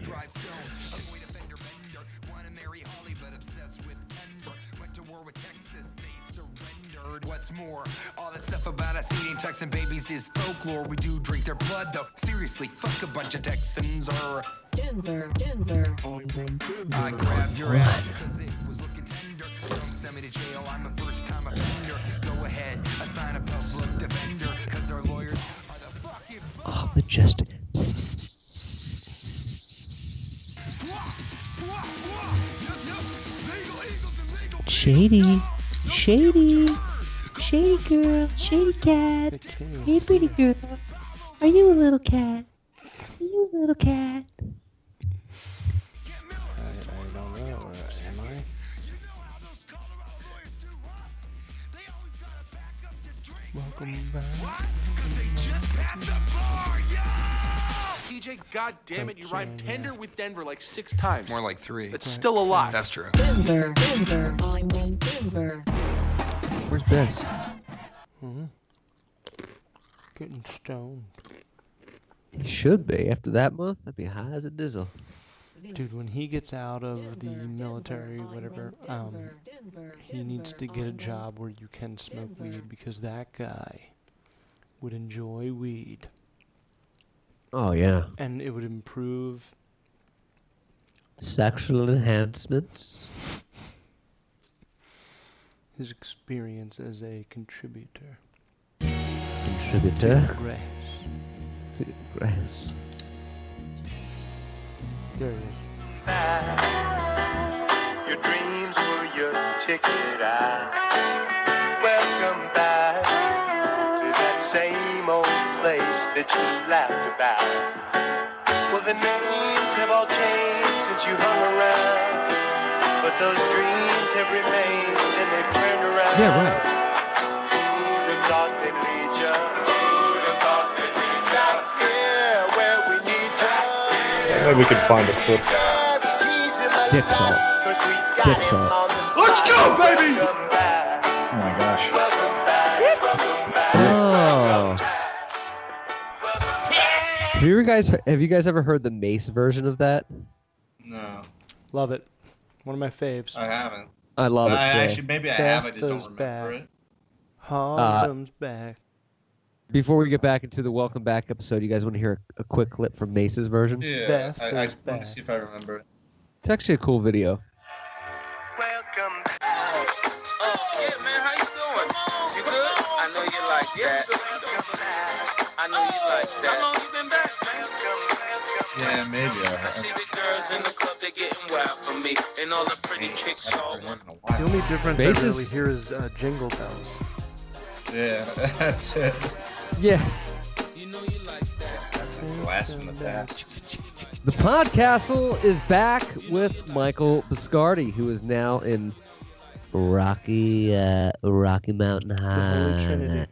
surrendered. What's more, all that stuff about us eating Texan babies is folklore. We do drink their blood, though. Seriously, fuck a bunch of Texans or Denver, Denver. I grabbed your ass because it was looking tender. Don't send me to jail, I'm a first time offender. Go ahead, assign a public defender, because our lawyers are the fucking Oh, majestic. Shady. Shady. Shady girl, shady cat. Hey, pretty girl. Are you a little cat? Are you a little cat? I, I don't know. Or am I? Welcome back. TJ, god damn it, you rhymed tender with Denver like six times. More like three. That's still a lot. That's true. Denver, Denver, I'm in Denver. Where's Bess? hmm Getting stoned. He should be. After that month, I'd be high as a dizzle. Dude, when he gets out of the military, whatever, um, he needs to get a job where you can smoke weed because that guy would enjoy weed Oh yeah. and it would improve. Sexual enhancements. His experience as a contributor. Contributor. To grass. To grass. There he is. Your dreams were your ticket out. Welcome back to that same old place that you laughed about. Well, the names have all changed since you hung around, but those dreams have remained and they've turned around. Yeah, right. Who'd have thought they'd lead ya? Who'd have thought they'd lead ya? Back here where we need ya. Maybe we could find a clip. Dick salt. Dick salt. Let's go, baby! Oh my gosh. Have you guys have you guys ever heard the Mase version of that? No, Love it. One of my faves. I haven't. I love it. I too. actually maybe I have. I just don't remember back. it. Harlem's uh, back. Before we get back into the welcome back episode, you guys want to hear a, a quick clip from Mase's version? Yeah, Beth I, I is want to see if I remember it. It's actually a cool video. Oh, oh, you good? I know you like that. All want The only difference I Bases- really hear is uh, jingle bells. Yeah, that's it. Yeah. You know you like that. That's a blast from the past. The Podcastle is back with Michael Biscardi, who is now in Rocky uh, Rocky Mountain Holy High.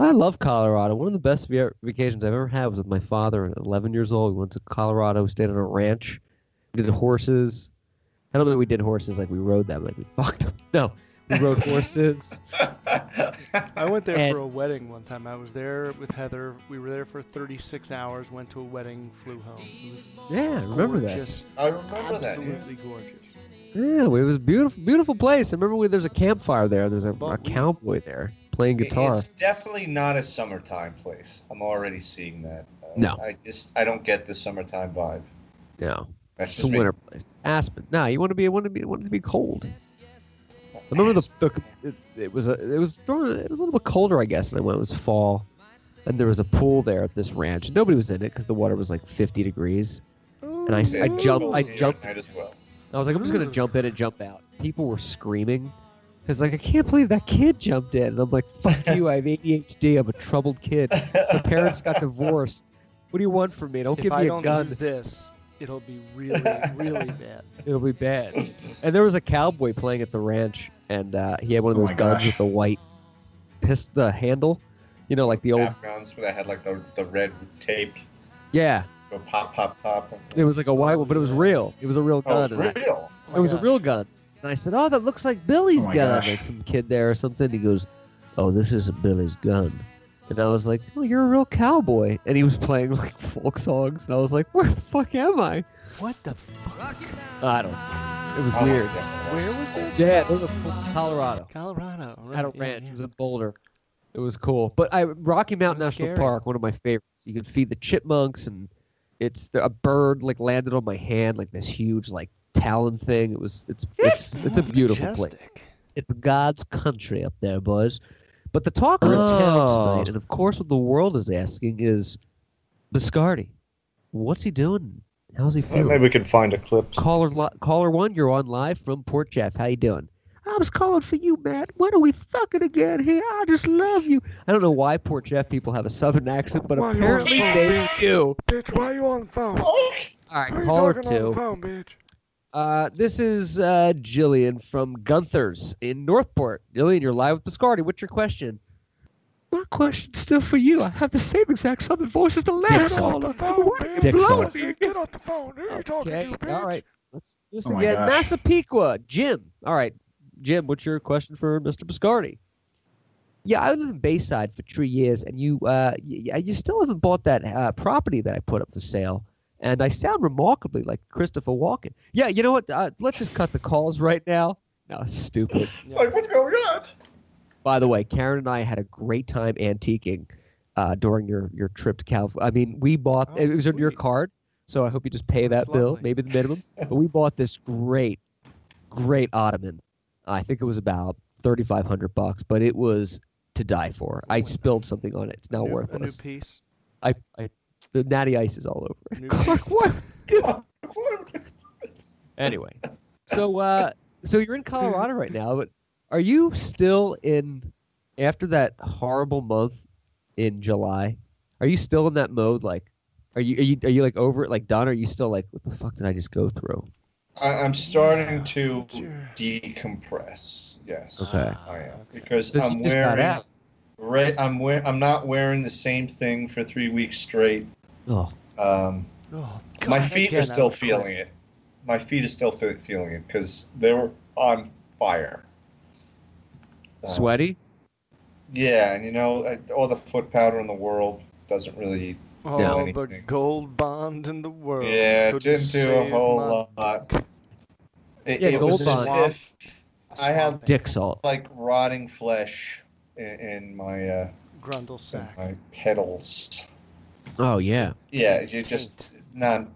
Trinity. I love Colorado. One of the best vacations I've ever had was with my father. At 11 years old, we went to Colorado. We stayed on a ranch. We did horses. I don't think we did horses like we rode them. Like we fucked them. No, we rode horses. I went there And- for a wedding one time. I was there with Heather. We were there for 36 hours. Went to a wedding. Flew home. It was Yeah, I remember that. gorgeous. I remember that, yeah. Absolutely gorgeous. Yeah, it was a beautiful, beautiful place. I remember we, there's a campfire there. There's a, a cowboy there playing guitar. It's definitely not a summertime place. I'm already seeing that. Uh, No. I just I don't get the summertime vibe. No, That's it's a just me. winter place. Aspen. No, you want to be, want to be, want to be cold. I remember the, the it, it was a, it was it was a little bit colder, I guess, and I went. It was fall, and there was a pool there at this ranch. and Nobody was in it because the water was like 50 degrees. And I, Yeah, I jumped, I jumped. well. I was like, I'm just gonna jump in and jump out. People were screaming because like I can't believe that kid jumped in, and I'm like, fuck you. I have ADHD. I'm a troubled kid. My parents got divorced. What do you want from me? Don't If give I me a don't gun. do this, it'll be really, really bad. It'll be bad. And there was a cowboy playing at the ranch, and uh, he had one of Oh those my guns gosh. with the white piss the handle. You know, like the old. Guns where they had like the the red tape Yeah, go pop pop pop. it was like a white one, but it was real. It was a real Oh, gun. it's and I- real. Oh it was a real gun. And I said, "Oh, that looks like Billy's Oh gun." Like some kid there or something. He goes, "Oh, this isn't Billy's gun." And I was like, "Oh, you're a real cowboy." And he was playing like folk songs, and I was like, "Where the fuck am I?" What the fuck? I don't. know. It was Oh weird. Where was this? Yeah, it was Colorado. Colorado. Right, At a yeah, ranch. yeah. It was a Boulder. It was cool. But I Rocky Mountain National scary. Park, one of my favorites. You can feed the chipmunks, and it's a bird like landed on my hand, like this huge like talon thing. It was it's it's it's a beautiful place. It's God's country up there, boys. But the talk of the town oh. tonight, and of course what the world is asking is Biscardi. What's he doing? How's he feeling? Maybe we can find a clip. Caller, li- caller one, you're on live from Port Jeff. How you doing? I was calling for you, Matt. When are we fucking again here? I just love you. I don't know why Port Jeff people have a southern accent, but Why you on the apparently they bitch? do. Bitch, why you on the phone? All right, Why you caller talking on the two. phone, bitch? Uh, this is uh, Jillian from Gunther's in Northport. Jillian, you're live with Biscardi. What's your question? My question's still for you. I have the same exact southern voice as the last off the caller. phone, What are you man. Dick Blow sauce. it. Get off the phone. Who are you talking Okay, to, all bitch? right. Let's listen Oh my again. gosh. Massapequa, Jim. All right, Jim. What's your question for Mr. Biscardi? Yeah, I lived in Bayside for three years, and you, uh, you, you still haven't bought that uh, property that I put up for sale. And I sound remarkably like Christopher Walken. Yeah, you know what? Uh, let's just cut the calls right now. No, stupid. Like, what's going on? By the way, Karen and I had a great time antiquing uh, during your, your trip to California. I mean, we bought Oh, it was on your sweet. card, so I hope you just pay That's that bill, lovely. maybe the minimum. but we bought this great, great ottoman. I think it was about thirty five hundred bucks, but it was to die for. I spilled something on it. It's now new, A new piece. I, I, the natty ice is all over it. Clark, what? Anyway, so uh, so you're in Colorado right now, but are you still in after that horrible month in July? Are you still in that mode? Like, are you are you are you like over it? Like done? Or are you still like, what the fuck did I just go through? I, I'm starting to decompress. Yes. Okay. I am because 'Cause I'm you just got wearing. out. Right, I'm wear, I'm not wearing the same thing for three weeks straight. Oh, Um, Oh, my feet again, are still would quit. feeling it. My feet are still feeling it because they were on fire. Um, sweaty. Yeah, and you know, uh, all the foot powder in the world doesn't really. All do the gold bond in the world. Yeah, it couldn't didn't do a whole my lot. It, Yeah, it was Gold as Bond. if I had Dick salt. like rotting flesh in, in my uh, Grundle in sack. my pedals. Oh yeah. Yeah, you're just not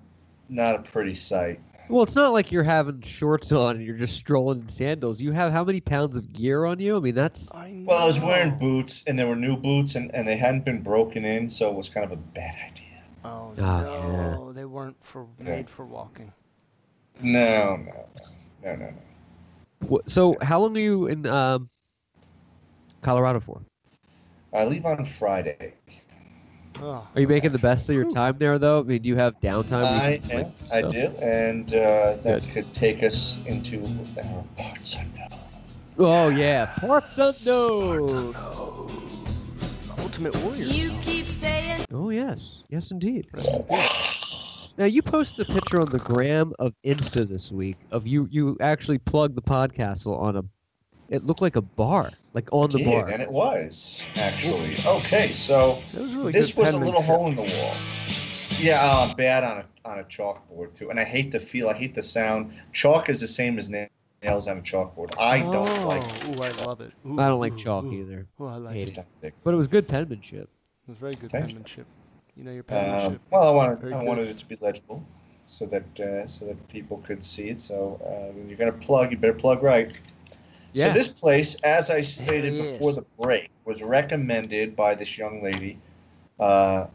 not a pretty sight. Well, it's not like you're having shorts on and you're just strolling in sandals. You have how many pounds of gear on you? I mean, that's I know. Well, I was wearing boots, and they were new boots, and, and they hadn't been broken in, so it was kind of a bad idea. Oh yeah. no, they weren't for made for walking. No, no, no, no, no. Wh- so. How long are you in um, Colorado for? I leave on Friday. Oh, Are you making the best of your time there, though? I mean, do you have downtime? I you can, like, am. I do, and uh, that Good. could take us into our parts unknown. Oh yeah, parts unknown. Ultimate Warriors. You keep saying Oh yes, yes indeed. Now you posted a picture on the gram of Insta this week of you. You actually plugged the podcast on a. It looked like a bar, like on the Did, bar. and it was actually okay. So was really this was a little penmanship. hole in the wall. Yeah, uh, bad on a on a chalkboard too, and I hate the feel. I hate the sound. Chalk is the same as na- nails on a chalkboard. I don't oh, like. it. Ooh, I love it. Ooh, I don't like ooh, chalk ooh. either. Oh, I like Hate it. it. But it was good penmanship. It was very good Thank penmanship. You know your Um, penmanship. well, I wanted Very I good. wanted it to be legible, so that uh, so that people could see it. So uh, when you're gonna plug, you better plug right. Yeah. So this place, as I stated Hell before the break, was recommended by this young lady, uh,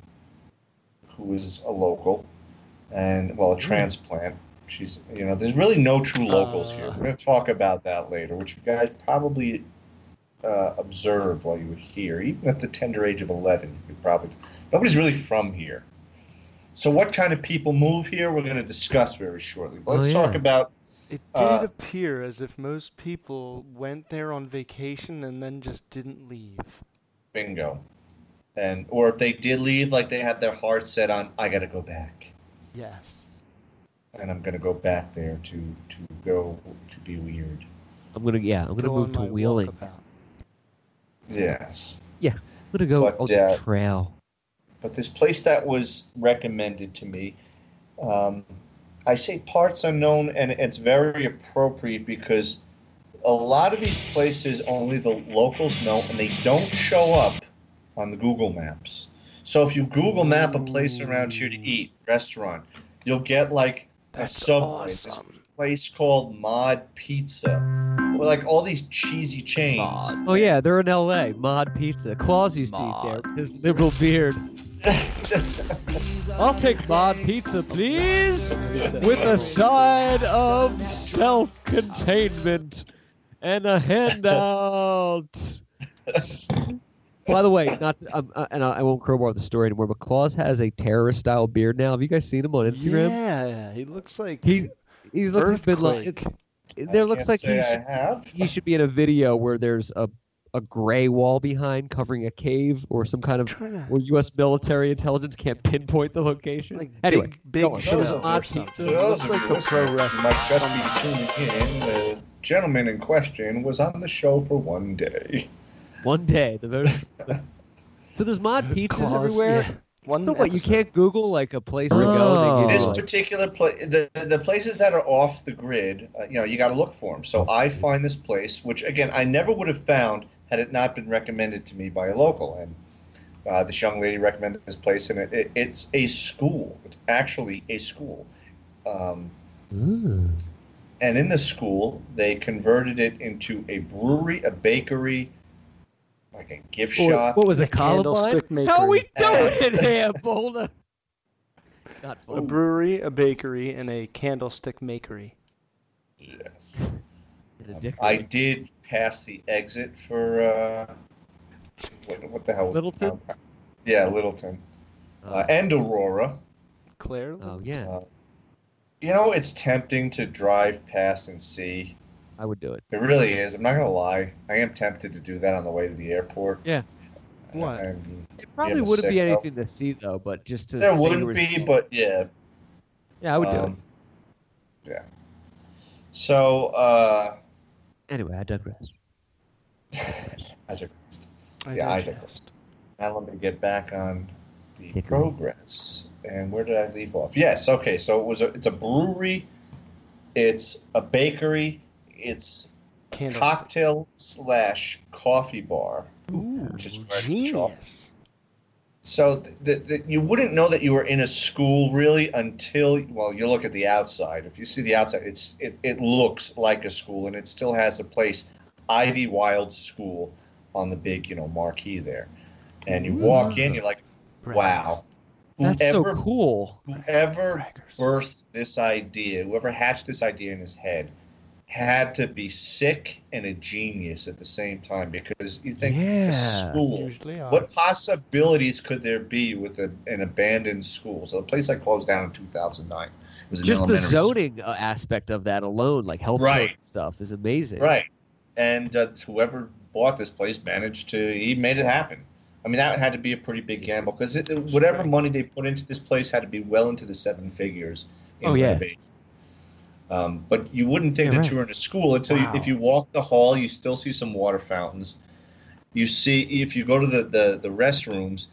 who is a local, and well, a Mm. transplant. She's, you know, there's really no true locals here. Uh. We're going to talk about that later, which you guys probably uh, observed while you were here. Even at the tender age of 11, you could probably. Nobody's really from here. So, what kind of people move here? We're going to discuss very shortly. But Oh, let's yeah. talk about It did uh, appear as if most people went there on vacation and then just didn't leave. bingo, and or if they did leave, like they had their heart set on, I got to go back. Yes. and I'm gonna go back there to to go to be weird. I'm gonna yeah. I'm gonna Go move to Wheeling. walkabout. Yes, Yeah, I'm gonna go But, on the uh, trail. but this place that was recommended to me, um, I say parts unknown, and it's very appropriate because a lot of these places only the locals know, and they don't show up on the Google Maps. So if you Google Map a place around here to eat, restaurant, you'll get like a That's subway. This awesome. place called Mod Pizza. With like all these cheesy chains. Oh yeah, they're in L.A. Mod Pizza. Claus used to eat there his liberal beard. I'll take Mod Pizza, please, with a side of self-containment and a handout. By the way, not um, uh, and I, I won't crowbar the story anymore, but Claus has a terrorist-style beard now. Have you guys seen him on Instagram? Yeah, he looks like He he looks like been like Earthquake. there looks like he should, he should be in a video where there's a a gray wall behind covering a cave or some kind of to- where U.S. military intelligence can't pinpoint the location. Like anyway, big, big go on. show Those odd pizza. Those looks like you the pro listening wrestling. might just be tuning in, the gentleman in question was on the show for one day. One day, the very. so there's mod pizzas Claus, everywhere. yeah. One So what? You can't Google like a place to go. They give This like- particular place, the the places that are off the grid, uh, you know, you got to look for them. So I find this place, which again I never would have found had it not been recommended to me by a local. And uh, this young lady recommended this place, and it, it, it's a school. It's actually a school. Um, Mm. and in the school, they converted it into a brewery, a bakery, like a gift What- shop. What was it? A candlestick Columbine? How we doing it here, Boulder? Not A brewery, a bakery, and a candlestick makery. Yes. And a dick I did pass the exit for uh, what, what the hell? is the Littleton? town? Yeah, Littleton, uh, and Aurora. Claire. Oh yeah, Uh, you know, it's tempting to drive past and see. I would do it. It really is. I'm not gonna lie. I am tempted to do that on the way to the airport. Yeah. What? And It probably wouldn't be sick anything to see though, but just to there say wouldn't be, still- but yeah. yeah, I would do it. Yeah. So, uh, it. Anyway, I digress. I digressed. I Yeah, I digest. digressed. Now let me get back on the Hickory. progress. And where did I leave off? Yes. Okay. So it was a, it's a brewery, it's a bakery, it's a Candlestick. cocktail slash coffee bar. Ooh, which is right at genius. So th th th you wouldn't know that you were in a school really until well you look at the outside. If you see the outside, it's it, it looks like a school and it still has a place, Ivywild School, on the big you know marquee there. And you walk in, you're like, wow. That's Whoever so cool. whoever birthed this idea, whoever hatched this idea in his head, had to be sick and a genius at the same time because you think Yeah. a school. What possibilities could there be with a, an abandoned school? So the place that closed down in 2009 was Just the elementary school. zoning uh, aspect of that alone, like health Right. stuff, is amazing. Right. And uh, whoever bought this place managed to, he made it happen. I mean, that had to be a pretty big gamble because whatever money they put into this place had to be well into the seven figures in Oh, yeah. renovation. Um, but you wouldn't think Yeah, that right. you were in a school until Wow. you, if you walk the hall, you still see some water fountains. You see, if you go to the, the, the restrooms,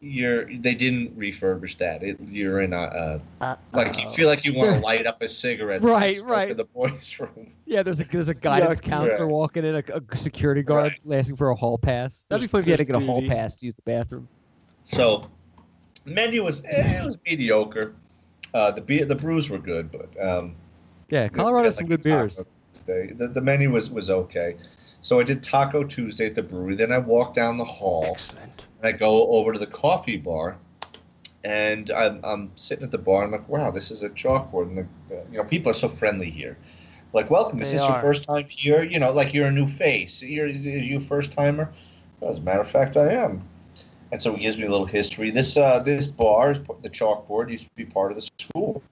you're they didn't refurbish that. It, you're in a, a like you feel like you want to light up a cigarette. Right, right. In the boys' room. Yeah, there's a there's a guidance Yuck. counselor Right. walking in, a, a security guard Right. asking for a hall pass. That'd be fun if you had to get a hall duty. pass to use the bathroom. So, menu was eh, it was mediocre. Uh, the beer, the brews were good, but um, Yeah, Colorado has some like good beers. Tuesday. The, the menu was was okay. So I did Taco Tuesday at the brewery. Then I walked down the hall. Excellent. And I go over to the coffee bar, and I'm, I'm sitting at the bar. And I'm like, wow, this is a chalkboard, and the, the you know people are so friendly here. Like, welcome. Is They this your first time here? You know, like you're a new face. You're are you a first timer? As a matter of fact, I am. And so he gives me a little history. This uh, this bar, is- the chalkboard, used to be part of the school.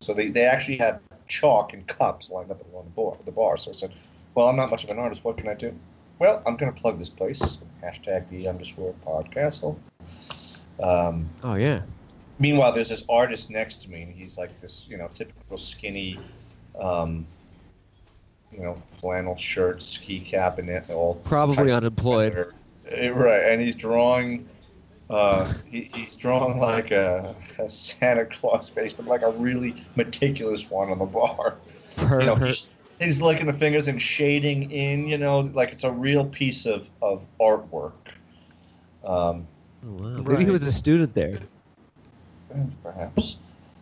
So they, they actually had chalk and cups lined up along the bar, the bar. So I said, well, I'm not much of an artist. What can I do? Well, I'm going to plug this place. Hashtag the underscore podcast. Um, Oh yeah. meanwhile, there's this artist next to me, and he's like this, you know, typical skinny, um, you know, flannel shirt, ski cap, and all Probably unemployed. Eh, Right, and he's drawing. Uh, he, he's drawing like a, a Santa Claus face, but like a really meticulous one on the bar. Per, You know, per- he's, he's licking the fingers and shading in, you know, like it's a real piece of, of artwork. Um, Oh, wow. Maybe he was a student there. Perhaps.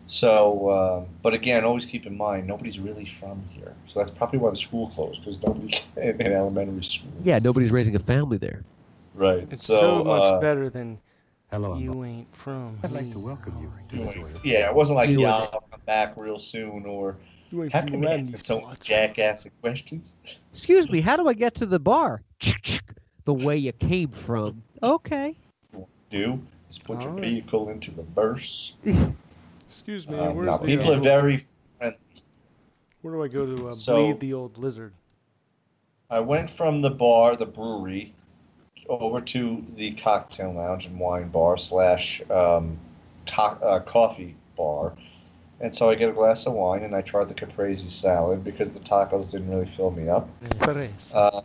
So, uh, but again, always keep in mind nobody's really from here. So that's probably why the school closed because nobody in, in elementary school. Yeah, nobody's raising a family there. Right. It's so, much uh, better than Hello, you ain't from. I'd like to welcome you to the Yeah, it wasn't like You yeah, were- I'll come back real soon or You ain't how from come you around asking so many parts. questions? Excuse me, how do I get to the bar? The way you came from. Okay. Do is put your Alright. vehicle into reverse. Excuse me, Um, where's the people are uh, Um, very friendly. Where do I go to uh, So- bleed the old lizard? I went from the bar, the brewery, over to the cocktail lounge and wine bar slash um, co- uh, coffee bar. And so I get a glass of wine and I tried the caprese salad because the tacos didn't really fill me up. Uh,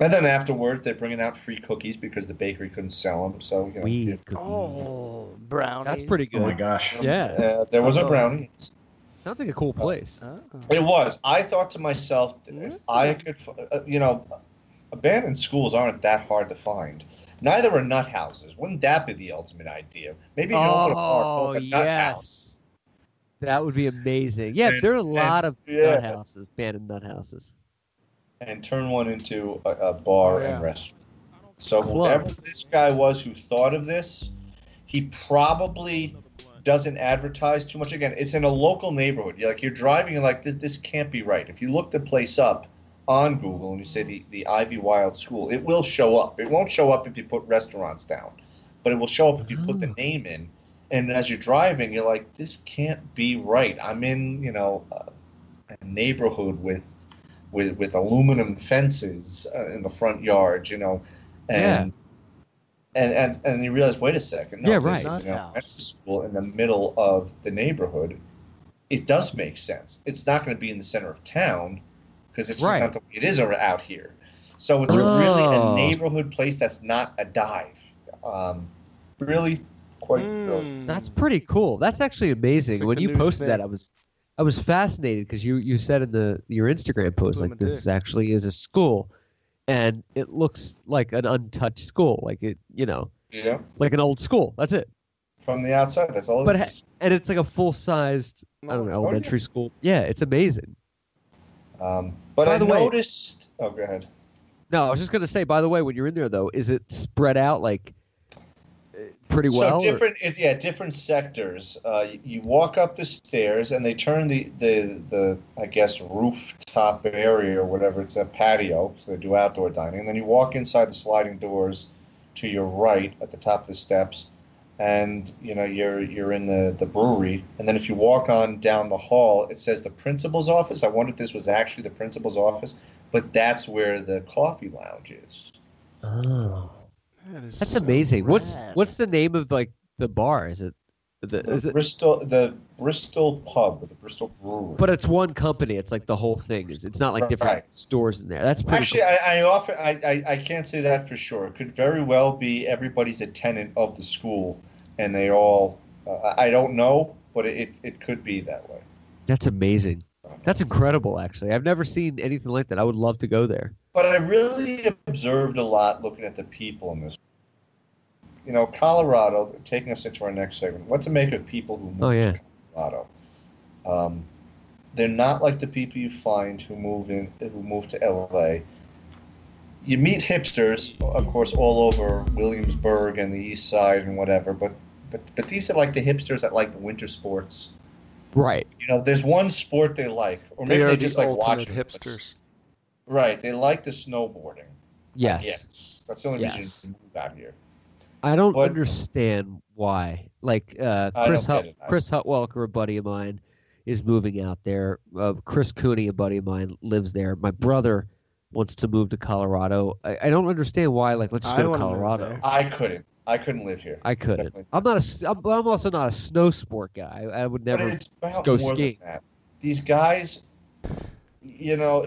and then afterward, they're bringing out free cookies because the bakery couldn't sell them. So you know, Weed Oh, brownies. That's pretty good. Oh my gosh. Yeah. uh, there was a Oh. brownie. Sounds like a cool place. Oh. It was. I thought to myself, if I could, uh, you know, abandoned schools aren't that hard to find. Neither are nut houses. Wouldn't that be the ultimate idea? Maybe you open oh, a Oh, called the nut house. yes. That would be amazing. Yeah, And- there are a and- lot of yeah. nut houses, abandoned nut houses. and turn one into a, a bar Oh, yeah. and restaurant. So Club. whoever this guy was who thought of this, he probably doesn't advertise too much. Again, it's in a local neighborhood. You're like you're driving, you're like this. This can't be right. If you look the place up on Google and you say the the Ivywild School, it will show up. It won't show up if you put restaurants down, but it will show up if you put the name in. And as you're driving, you're like, this can't be right. I'm in, you know, a a neighborhood with with with aluminum fences uh, in the front yard, you know, and and, and and you realize, wait a second, no, Yeah, this right. is, you know, elementary school in the middle of the neighborhood. It does make sense. It's not going to be in the center of town because it's Right. just not the way it is out here. So it's really Oh. a neighborhood place that's not a dive. Um, really, quite good. That's pretty cool. That's actually amazing. When you new posted that. I was I was fascinated because you you said in the your Instagram post like this dick. actually is a school, and it looks like an untouched school, like it you know Yeah, like an old school. That's it. from the outside, that's all. But it ha- is. and it's like a full sized I don't know Oh, yeah. elementary school. Yeah, it's amazing. Um, but By I the way- noticed. oh, go ahead. No, I was just gonna say. By the way, when you're in there though, is it spread out like pretty well? So different, yeah, different sectors. Uh, you, you walk up the stairs, and they turn the, the the I guess rooftop area or whatever. It's a patio, so they do outdoor dining. And then you walk inside the sliding doors to your right at the top of the steps, and you know you're you're in the the brewery. And then if you walk on down the hall, it says the principal's office. I wonder if this was actually the principal's office, but that's where the coffee lounge is. Oh, That is that's so amazing. What's what's the name of like the bar? Is it the, The is it? Bristol, the Bristol pub, the Bristol Brewery. But it's one company. It's like the whole thing. It's it's not like different Right. stores in there. That's pretty Actually, cool. I, I often I, I, I can't say that for sure. It could very well be everybody's a tenant of the school, and they all. Uh, I don't know, but it, it could be that way. That's amazing. That's incredible. Actually, I've never seen anything like that. I would love to go there. But I really observed a lot looking at the people in this. You know, Colorado. Taking us into our next segment. What to make of people who move Oh yeah. to Colorado? Um, they're not like the people you find who move in who move to LA. You meet hipsters, of course, all over Williamsburg and the East Side and whatever. But but but these are like the hipsters that like the winter sports. Right. You know, there's one sport they like, or maybe are they the just like ultimate watching. hipsters. Right, they like the snowboarding. Yes. Yes, that's the only Yes. reason to move out here. I don't But- understand why. Like uh, Chris don't Hut, get it. I- Chris Hutwelker, a buddy of mine, is moving out there. Uh, Chris Cooney, a buddy of mine, lives there. My brother wants to move to Colorado. I, I don't understand why. Like, let's just I go to wanna Colorado. I couldn't. I couldn't live here. I couldn't. Definitely. I'm not a. s- I'm, I'm also not a snow sport guy. I, I would never go more skiing. These guys, you know,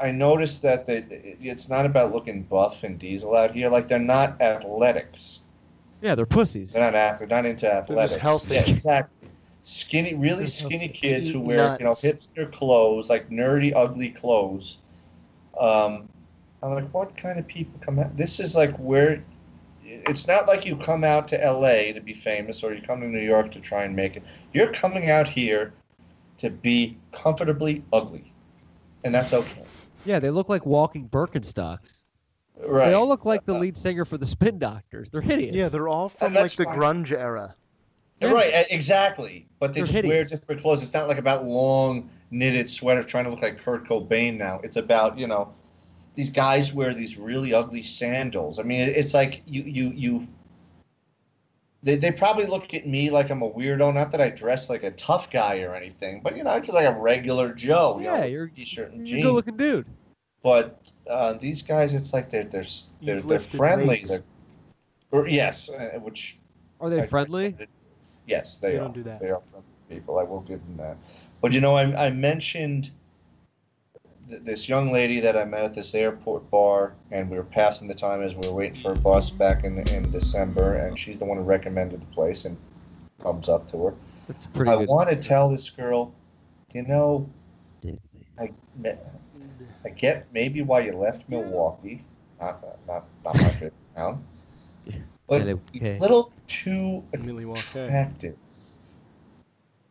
I noticed that they, it's not about looking buff and diesel out here. Like they're not athletics. Yeah, they're pussies. They're not ath- They're not into athletics. Just healthy. Yeah, exactly. Skinny, really skinny kids who Eat wear you know hipster clothes, like nerdy, ugly clothes. Um, I'm like, what kind of people come out? This is like where. It's not like you come out to L.A. to be famous, or you come to New York to try and make it. You're coming out here to be comfortably ugly, and that's okay. Yeah, they look like walking Birkenstocks. Right. They all look like the uh, lead singer for the Spin Doctors. They're hideous. Yeah, they're all from And like that's the fine. grunge era. Yeah. Right, e- exactly. But they They're just wear hideous. different clothes. It's not like about long knitted sweaters trying to look like Kurt Cobain now. It's about, you know, these guys wear these really ugly sandals. I mean, it- it's like you you you they, they probably look at me like I'm a weirdo. Not that I dress like a tough guy or anything, but you know, I'm just like a regular Joe. you Yeah, know, you're- t-shirt and You're a jeans. good looking dude. but uh, these guys, it's like they're they're they're, they're friendly. weights. They're, or, yes, uh, which Are they I- friendly? yes, they, They are. don't do that. They are friendly people. I will give them that. But you know, I, I mentioned th- this young lady that I met at this airport bar, and we were passing the time as we were waiting for a bus back in in December, and she's the one who recommended the place, and thumbs up to her. That's pretty I want to tell this girl, you know, I, I get maybe why you left Milwaukee, not not not my favorite town, but And okay. a little too Milwaukee. attractive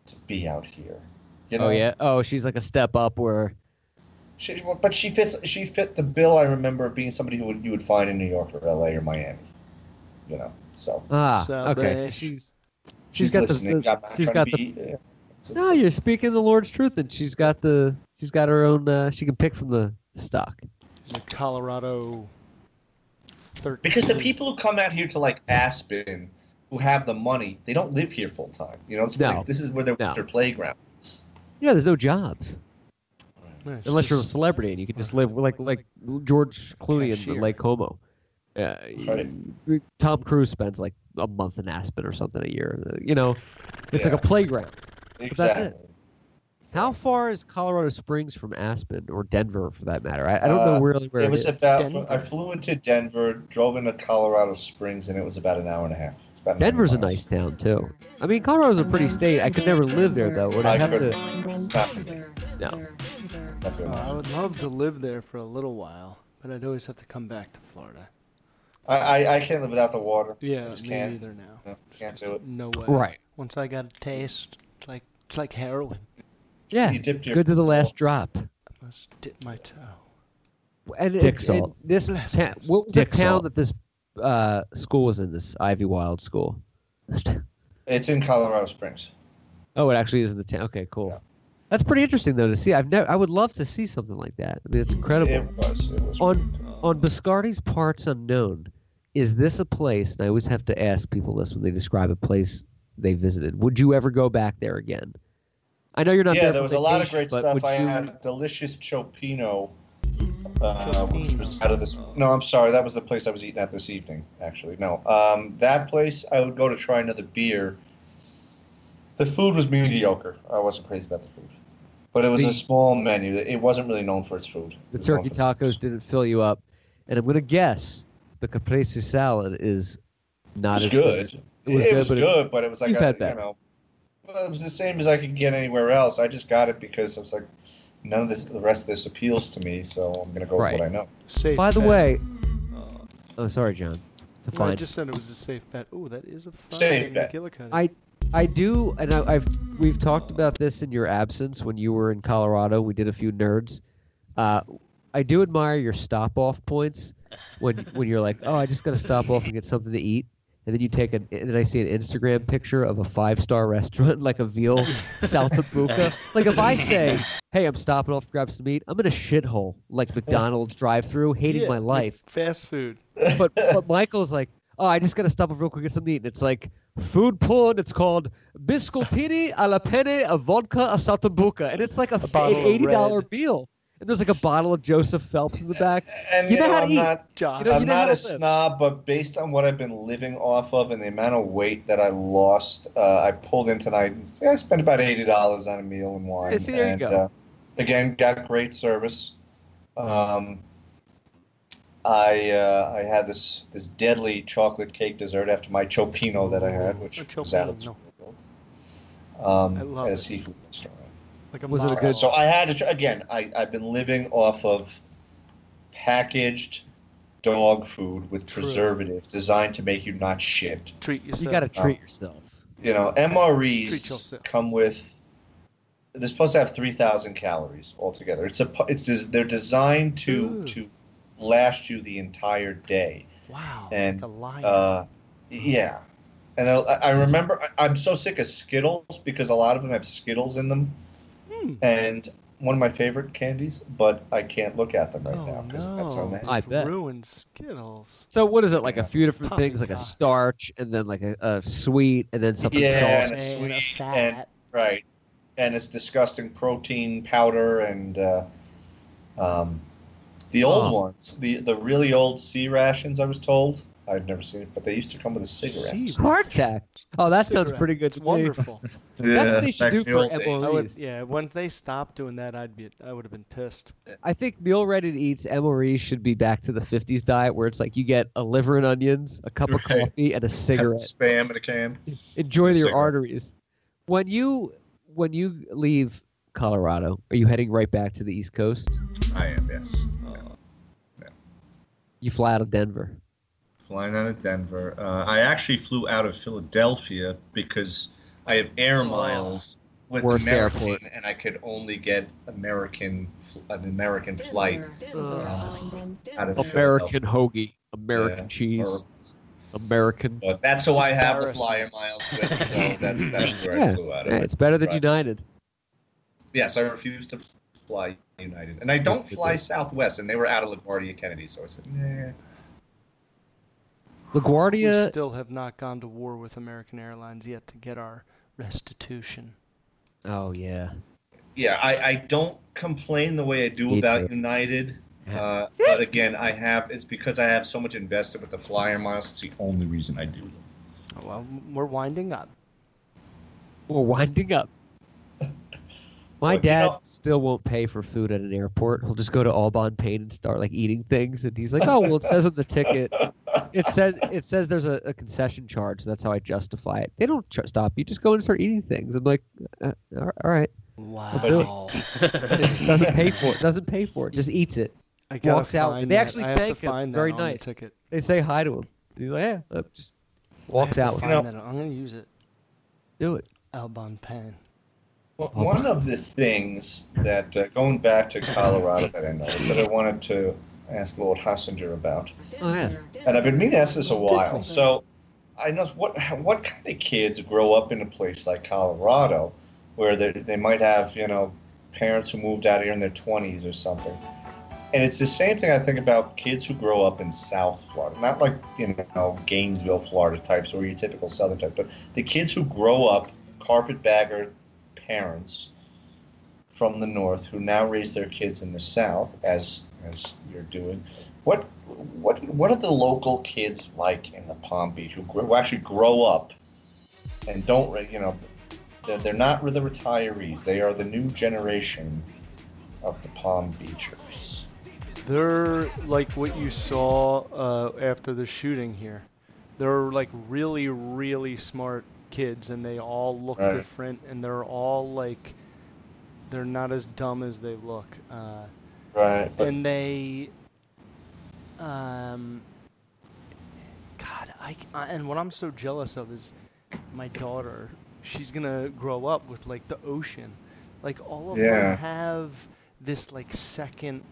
to be out here. You know? Oh yeah. Oh, she's like a step up where. She, but she fits. She fit the bill. I remember of being somebody who would, you would find in New York or L.A. or Miami. You know, so Ah, So okay. So she's she's, she's got listening. the, I'm the not she's got the. be, yeah. No, you're speaking the Lord's truth, and she's got the she's got her own. Uh, she can pick from the stock. She's a Colorado. 13. Because the people who come out here to like Aspen, who have the money, they don't live here full time. You know, it's No. like, this is where their No. winter playground. Yeah, there's no jobs Yeah, it's unless you're a celebrity and you can just live like like George Clooney in Cashier. Lake Como. Yeah, Right. Tom Cruise spends like a month in Aspen or something a year. You know, it's like a playground. that's it. Exactly. How far is Colorado Springs from Aspen or Denver, for that matter? I, I don't know Uh, really where it was is. about. Denver. I flew into Denver, drove into Colorado Springs, and it was about an hour and a half. It's about 90 Denver's a nice town too. I mean, Colorado's a pretty state. I could never live there though. Would I I have to? It's not. No. Not Oh. I would love to live there for a little while, but I'd always have to come back to Florida. I, I, I can't live without the water. Yeah, I just me can't. neither now. No, can't just do it. No way. Right. Once I got a taste, it's like it's like heroin. Yeah, You dipped it's your good to the toe. last drop. I must dip my toe. And, Dick and- salt. and this Bless ta- what was Dick the town salt. that this uh, school was in? This Ivywild school. It's in Colorado Springs. Oh, it actually is in the town. Okay, cool. Yeah. That's pretty interesting though to see. I've never. I would love to see something like that. I mean, it's incredible. It was. It was. on on Biscardi's Parts Unknown, is this a place? And I always have to ask people this when they describe a place they visited. Would you ever go back there again? I know you're not yeah, there. there for was a lot of great stuff. I you- had delicious cioppino, uh, which was out of this. No, I'm sorry, that was the place I was eating at this evening. Actually, no, um, that place I would go to try another beer. The food was mediocre. I wasn't crazy about the food, but it was The- a small menu. It wasn't really known for its food. the It turkey for tacos didn't fill you up, and I'm gonna guess the caprese salad is not was as good. as- It was it good, was but it- good, but it was like you've a, you know, well, it was the same as I could get anywhere else. I just got it because I was like, none of this, the rest of this appeals to me, so I'm gonna go Right. with what I know. Safe. By the bet. way, oh sorry, John. It's a No, I fine. just said it was a safe bet. Oh, that is a fine Safe bet. McGillicuddy. I I do, and I, I've we've talked about this in your absence when you were in Colorado. We did a few nerds. Uh, I do admire your stop off points when when you're like, oh, I just got to stop off and get something to eat, and then you take an and I see an Instagram picture of a five star restaurant like a veal saltabuca. like if I say, hey, I'm stopping off to grab some meat, I'm in a shithole like McDonald's drive through, hating Yeah, my life. Fast food. But but Michael's like, oh, I just gotta stop off real quick and get something to eat. And it's like food porn. It's called biscottini alla penne a vodka a saltabuca, and it's like a, an eighty dollar meal. And there's like a bottle of Joseph Phelps in the back. And You you, know know, how to I'm eat. not, Josh. You know- I'm know how not to a snob, but based on what I've been living off of and the amount of weight that I lost, uh, I pulled in tonight. and yeah, I spent about eighty dollars on a meal and wine. Yeah, see, there you go. Uh, again, got great service. Um, I uh, I had this this deadly chocolate cake dessert after my cioppino that I had, which was out of this world. Um, I love at a it. seafood restaurant. Like a Was it a good- So I had to again. I I've been living off of packaged dog food with True. preservatives designed to make you not shit. treat yourself. You gotta treat yourself. You know, Treat MREs come with. They're supposed to have three thousand calories altogether. It's a. It's des- they're designed to Ooh. to last you the entire day. Wow. And, like a lion. Uh, yeah, and I, I remember I, I'm so sick of Skittles because a lot of them have Skittles in them, Hmm. and one of my favorite candies, but I can't look at them right oh now because no. I've got so many. I bet. Ruined Skittles. So what is it like? A few different things, like a starch, and then like a, a sweet, and then something Yeah, sauce. and a And a sweet fat. and right, and it's disgusting protein powder and uh, um, The old Oh. ones, the the really old C-rations. I was told. I've never seen it, but they used to come with a cigarette. Hardtack. Oh, that sounds pretty good It's to me. wonderful. That's what they should do for old would, yeah, when they stopped doing that, I'd be, I would have been pissed. I think meal ready to eats MRE should be back to the 50s diet where it's like you get a liver and onions, a cup of Right. coffee, and a cigarette. Spam in a can. Enjoy your Cigarette. arteries. When you when you leave Colorado, are you heading right back to the East Coast? I am. Yes. You fly out of Denver. Flying out of Denver. Uh, I actually flew out of Philadelphia because I have air miles with Worst American, airport. and I could only get American an American flight out of American hoagie, American Yeah, cheese, American. But that's who I have the flyer miles with, so that's that's where I Yeah, flew out of. yeah, it's better than Right. United. Yes, I refuse to fly United, and I don't fly Southwest, and they were out of LaGuardia Kennedy, so I said, nah. We LaGuardia. still have not gone to war with American Airlines yet to get our restitution. Oh yeah. Yeah, I, I don't complain the way I do Me about too. United. Uh, but again, I have it's because I have so much invested with the flyer miles. It's the only reason I do them. Well, we're winding up. We're winding up. My Look, you dad know- still won't pay for food at an airport. He'll just go to Au Bon Pain and start like eating things, and he's like, "Oh, well, it says on the ticket, it says it says there's a, a concession charge. So that's how I justify it. They don't ch- stop you. Just go and start eating things." I'm like, uh, "All all right, I'll it." Wow. it just doesn't pay for it. Doesn't pay for it. Just eats it. I gotta Walks out. find They that. actually I thank him. find Very on the nice. ticket. They say hi to him. He's like, "Yeah," just walks out. With him. I'm gonna use it. Do it. Albon Pen. Well, one of the things that uh, going back to Colorado that I noticed that I wanted to ask Lord Hassinger about, Oh yeah. and I've been meaning to ask this a while. So I know what what kind of kids grow up in a place like Colorado, where they they might have you know parents who moved out here in their twenties or something. And it's the same thing I think about kids who grow up in South Florida, not like you know Gainesville, Florida types or your typical Southern type, but the kids who grow up carpetbagger parents from the North who now raise their kids in the South, as as you're doing. What what what are the local kids like in the Palm Beach who, who actually grow up and don't you know they're, they're not the retirees. They are the new generation of the Palm Beachers. They're like what you saw uh, after the shooting here. They're like really, really smart kids, and they all look Right. different, and they're all like, they're not as dumb as they look. Uh, Right. And they, um, God, I, I and what I'm so jealous of is my daughter. She's gonna grow up with like the ocean, like all of Yeah. them have this like second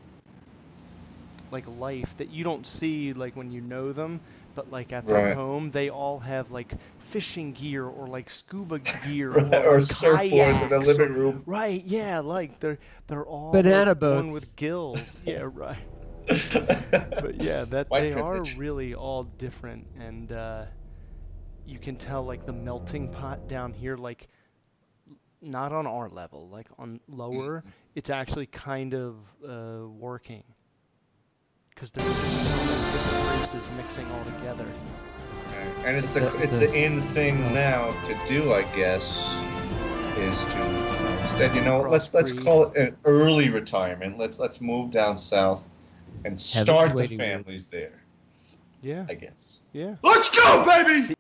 like life that you don't see like when you know them but like at their Right. home they all have like fishing gear or like scuba gear Right, or, or like, surfboards in their kayaks living or- room. right yeah like they're they're all Banana like, one boats. with gills yeah right but yeah that White they privilege. are really all different and uh you can tell like the melting pot down here like not on our level like on lower Mm-hmm. it's actually kind of uh working because there's just so many different races mixing all together and it's It's the a- it's it's the in thing now to do, I guess, is to instead you know let's let's Crossbreed. call it an early retirement. Let's let's move down south and start the waiting room. families there. yeah I guess. yeah Let's go, baby!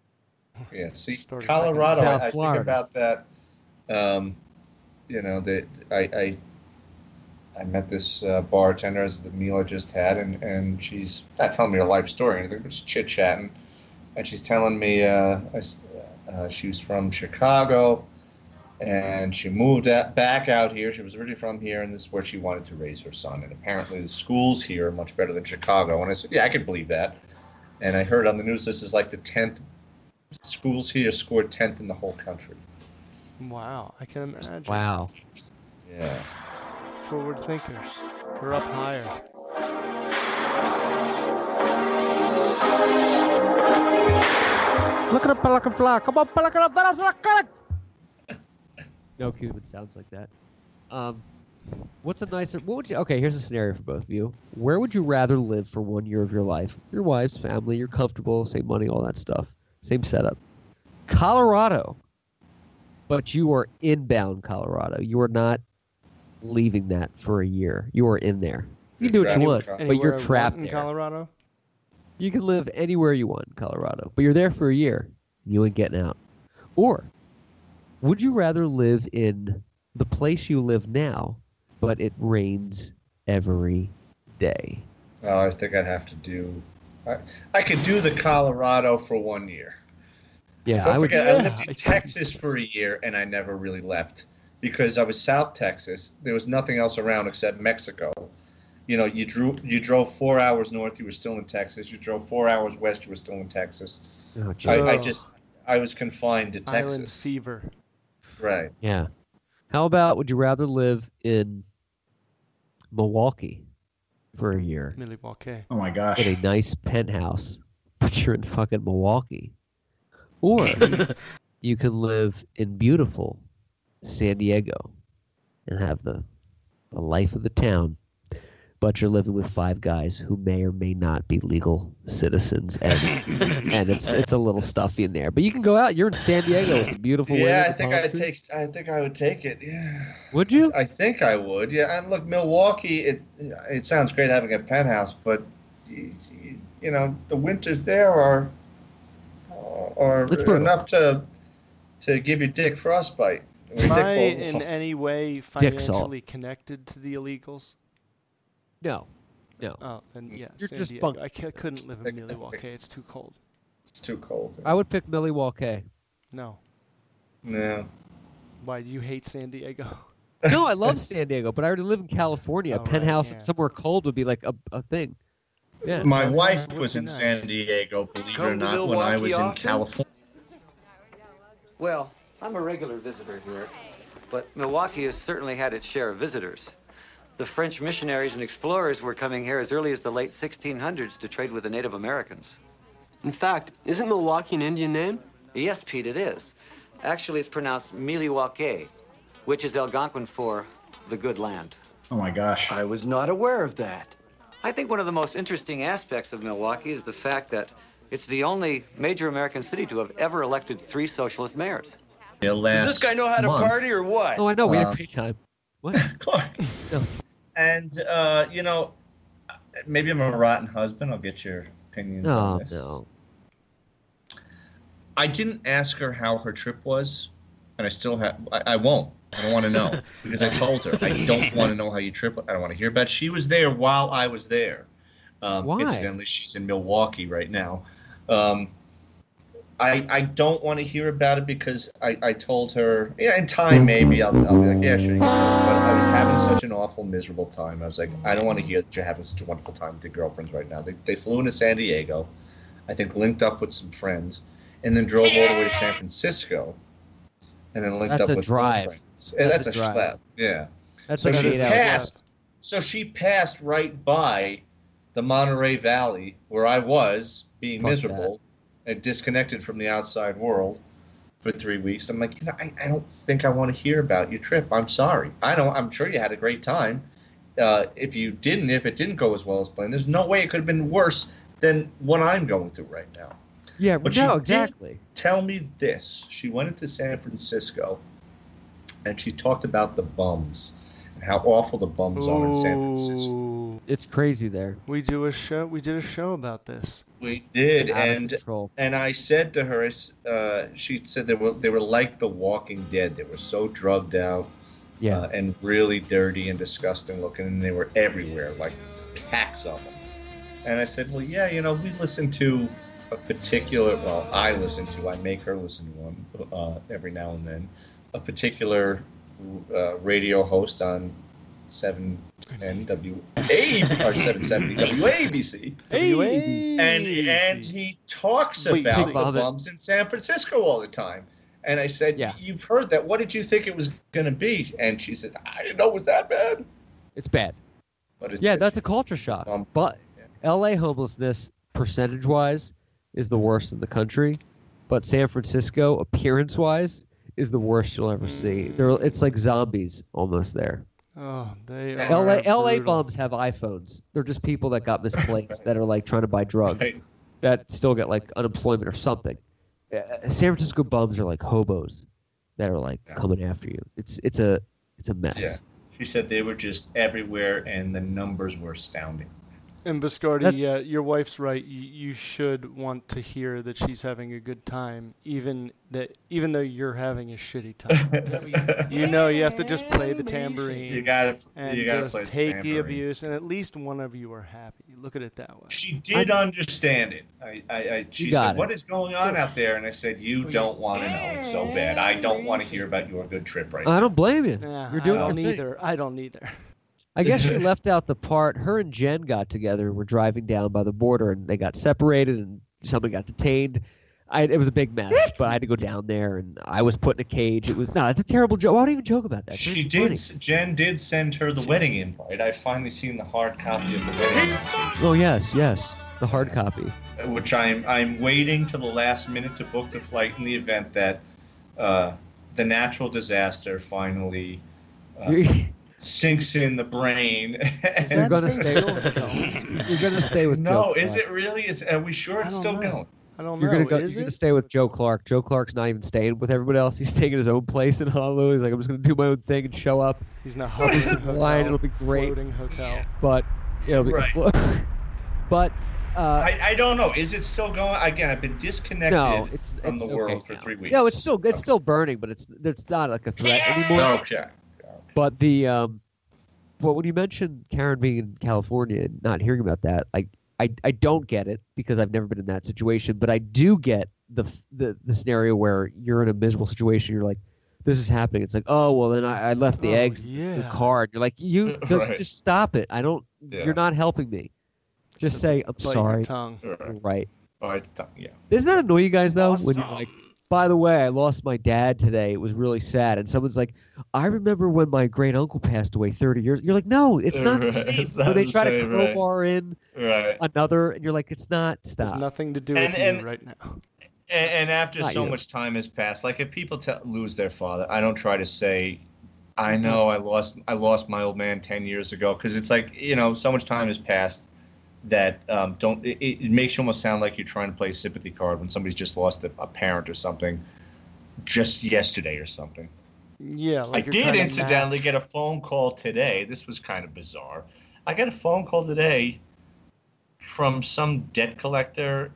Yeah, see, Start. Colorado. I, I think about that. Um, you know, that I, I I met this uh, bartender as the meal I just had, and and she's not telling me her life story or anything, but just chit chatting, and she's telling me uh, uh, she was from Chicago, and she moved out, back out here. She was originally from here, and this is where she wanted to raise her son. And apparently, the schools here are much better than Chicago. And I said, yeah, I could believe that. And I heard on the news this is like the tenth schools here scored tenth in the whole country. wow i can imagine Wow. Yeah. forward thinkers we're up higher Look at a pelican fly. Come on, pelican, pelican, pelican. No Cuban sounds like that. Um, What's a nicer? What would you? Okay, here's a scenario for both of you. Where would you rather live for one year of your life? Your wife's family, you're comfortable, same money, all that stuff, same setup. Colorado, but you are inbound Colorado. You are not leaving that for a year. You are in there. You can do what you want, but Anywhere I you're trapped in there. Colorado. You can live anywhere you want in Colorado, but you're there for a year. You ain't getting out. Or would you rather live in the place you live now, but it rains every day? Oh, I think I'd have to do. I, I could do the Colorado for one year. Yeah, Don't I would. forget, I lived in Texas for a year and I never really left because I was South Texas. There was nothing else around except Mexico. You know, you drew you drove four hours north, you were still in Texas. You drove four hours west, you were still in Texas. Oh, I, I just I was confined to Island Texas. fever. Right. Yeah. How about would you rather live in Milwaukee for a year Milwaukee. Oh my gosh. in a nice penthouse, but you're in fucking Milwaukee? Or you can live in beautiful San Diego and have the, the life of the town, but you're living with five guys who may or may not be legal citizens, and and it's it's a little stuffy in there. But you can go out. You're in San Diego with the beautiful. Yeah, I think I'd take. I think I would take it. Yeah. Would you? I think I would. Yeah, and look, Milwaukee. It it sounds great having a penthouse, but you, you know the winters there are are Let's put it- enough to to give you dick frostbite. Or your Am I in any way Dick salt. financially connected to the illegals? No, no. Oh, then yeah, You're San just Diego. bunk- I couldn't live in Milwaukee. It's too cold. It's too cold. I would pick Milwaukee. No. No. Why do you hate San Diego? No, I love San Diego, but I already live in California. A Oh, right, penthouse yeah. somewhere cold would be like a, a thing. Yeah. My Penthouse wife was in nice. San Diego, believe it or not, when I Milwaukee was in? California. Well, I'm a regular visitor here, but Milwaukee has certainly had its share of visitors. The French missionaries and explorers were coming here as early as the late 1600s to trade with the Native Americans. In fact, isn't Milwaukee an Indian name? Yes, Pete, it is. Actually, it's pronounced Miliwake, which is Algonquin for the good land. Oh my gosh. I was not aware of that. I think one of the most interesting aspects of Milwaukee is the fact that it's the only major American city to have ever elected three socialist mayors. Does this guy know how to party or what? Oh, I know. We had Uh, a great time. What? Clark. And uh, you know, maybe I'm a rotten husband. I'll get your opinions No, on this. no. I didn't ask her how her trip was, and I still have. I, I won't. I don't want to know because I told her I don't want to know how you trip. I don't want to hear about. It. She was there while I was there. Um, Why? Incidentally, she's in Milwaukee right now. Um, I I don't want to hear about it because I, I told her yeah in time maybe I'll, I'll be like yeah sure. But I was having such an awful miserable time. I was like I don't want to hear that you're having such a wonderful time with your girlfriends right now. They, they flew into San Diego I think linked up with some friends and then drove all the way to San Francisco and then linked That's up with drive. friends. That's that's, a drive. schlep yeah. That's so like she passed so she passed right by the Monterey Valley where I was being Fuck miserable and disconnected from the outside world for three weeks. I'm like, you know, I, I don't think I want to hear about your trip. I'm sorry. I don't. I'm sure you had a great time. Uh, if you didn't, if it didn't go as well as planned, there's no way it could have been worse than what I'm going through right now. Yeah, But no, exactly. Tell me this: She went into San Francisco, and she talked about the bums and how awful the bums are in San Francisco. It's crazy there. We do a show. We did a show about this. We did, and and I said to her, uh, she said they were they were like The Walking Dead. They were so drugged out, Yeah. uh, and really dirty and disgusting looking, and they were everywhere, like packs of them. And I said, well, yeah, you know, we listen to a particular. Well, I listen to. I make her listen to one uh, every now and then. A particular uh, radio host on. 710 WA or 770 WABC. And and he talks Wait, about the bums in San Francisco all the time. And I said, Yeah. "You've heard that. What did you think it was going to be?" And she said, "I didn't know it was that bad." It's bad. But it's Yeah, that's a culture shock. Um, But LA homelessness, percentage wise, is the worst in the country. But San Francisco, appearance wise, is the worst you'll ever see. There, it's like zombies almost there. Oh, they are LA LA bums have iPhones. They're just people that got misplaced that are like trying to buy drugs that still get like unemployment or something. Uh, San Francisco bums are like hobos that are like coming after you. It's it's a it's a mess. Yeah. She said they were just everywhere, and the numbers were astounding. And Biscardi, yeah, your wife's right. You, you should want to hear that she's having a good time, even that even though you're having a shitty time. you know, you have to just play the tambourine. You gotta- and you gotta just play take the tambourine. abuse, and at least one of you are happy. Look at it that way. She did understand it. I, I, I she said, it. "What is going on out there?" And I said, "You don't want to know. It's so bad. I don't want to hear about your good trip right I now." don't blame you. Nah, You're doing I your don't thing. either. I don't either. I guess she left out the part. Her and Jen got together. and Were driving down by the border, and they got separated, and somebody got detained. I, it was a big mess, but I had to go down there, and I was put in a cage. It was no, it's a terrible joke. Why would I even joke about that? She did. funny. Jen did send her the wedding invite. I finally seen the hard copy of the wedding, Oh yes, yes, the hard copy. which I'm I'm waiting to the last minute to book the flight in the event that uh, the natural disaster finally uh, sinks in the brain. You're gonna stay. You're gonna stay with No, Joe is Clark. it really? Is are we sure it's still going? I don't You're gonna go. You're gonna stay with Joe Clark. Joe Clark's not even staying with everybody else. He's taking his own place in Honolulu. He's like, I'm just gonna do my own thing and show up. He's in a I'll do some hotel, wine. It'll be great. floating hotel. But it'll be. Right. but uh, I, I don't know. Is it still going? Again, I've been disconnected no, it's from it's the okay world for three weeks. No, it's still it's still burning, but it's it's not like a threat anymore. Okay. But the um, well, when you mentioned Karen being in California and not hearing about that, I, I I don't get it because I've never been in that situation. But I do get the the the scenario where you're in a miserable situation. You're like, this is happening. It's like, oh well, then I, I left the Oh, eggs in the yeah. car. And you're like, you just, Right. just stop it. I don't. Yeah. You're not helping me. Just say I'm Bite your sorry. tongue. Right. Right. Yeah. Doesn't that annoy you guys though? When you're like, by the way, I lost my dad today. It was really sad. And someone's like, I remember when my great uncle passed away 30 years. You're like, no, it's not the same. it's Where not they the try to same, right. in Right. another, and you're like, it's not. There's nothing to do And- with and- you right now. And, and after Not so you. much time has passed, like if people te- lose their father, I don't try to say, "I mm-hmm. know I lost I lost my old man ten years ago," because it's like you know so much time has passed that um, don't it, it makes you almost sound like you're trying to play a sympathy card when somebody's just lost a, a parent or something just yesterday or something. Yeah, like I did incidentally get a phone call today. This was kind of bizarre. I got a phone call today from some debt collector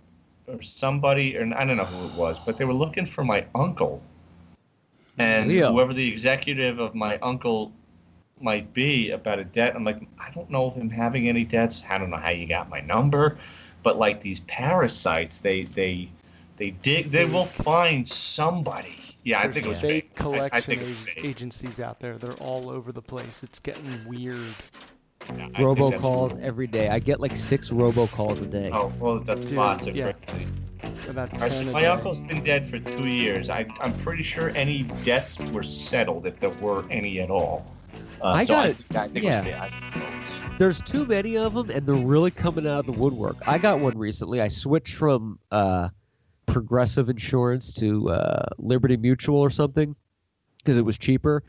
or somebody, or I don't know who it was, but they were looking for my uncle. And Leo. whoever the executive of my uncle might be about a debt, I'm like, I don't know of him having any debts. I don't know how you got my number, but like these parasites, they they they dig. They will find somebody. Yeah, I think it was fake fake. I- I collection think it was fake. agencies out there. They're all over the place. It's getting weird. Robo robocalls every day. I get like six robocalls a day. Oh well, that's Dude, lots of yeah. crazy. About All right, so my day. uncle's been dead for two years. I, I'm pretty sure any debts were settled, if there were any at all. Uh, I so got I it. think, I think Yeah. it was fake. There's too many of them, and they're really coming out of the woodwork. I got one recently. I switched from uh, Progressive Insurance to uh, Liberty Mutual or something because it was cheaper.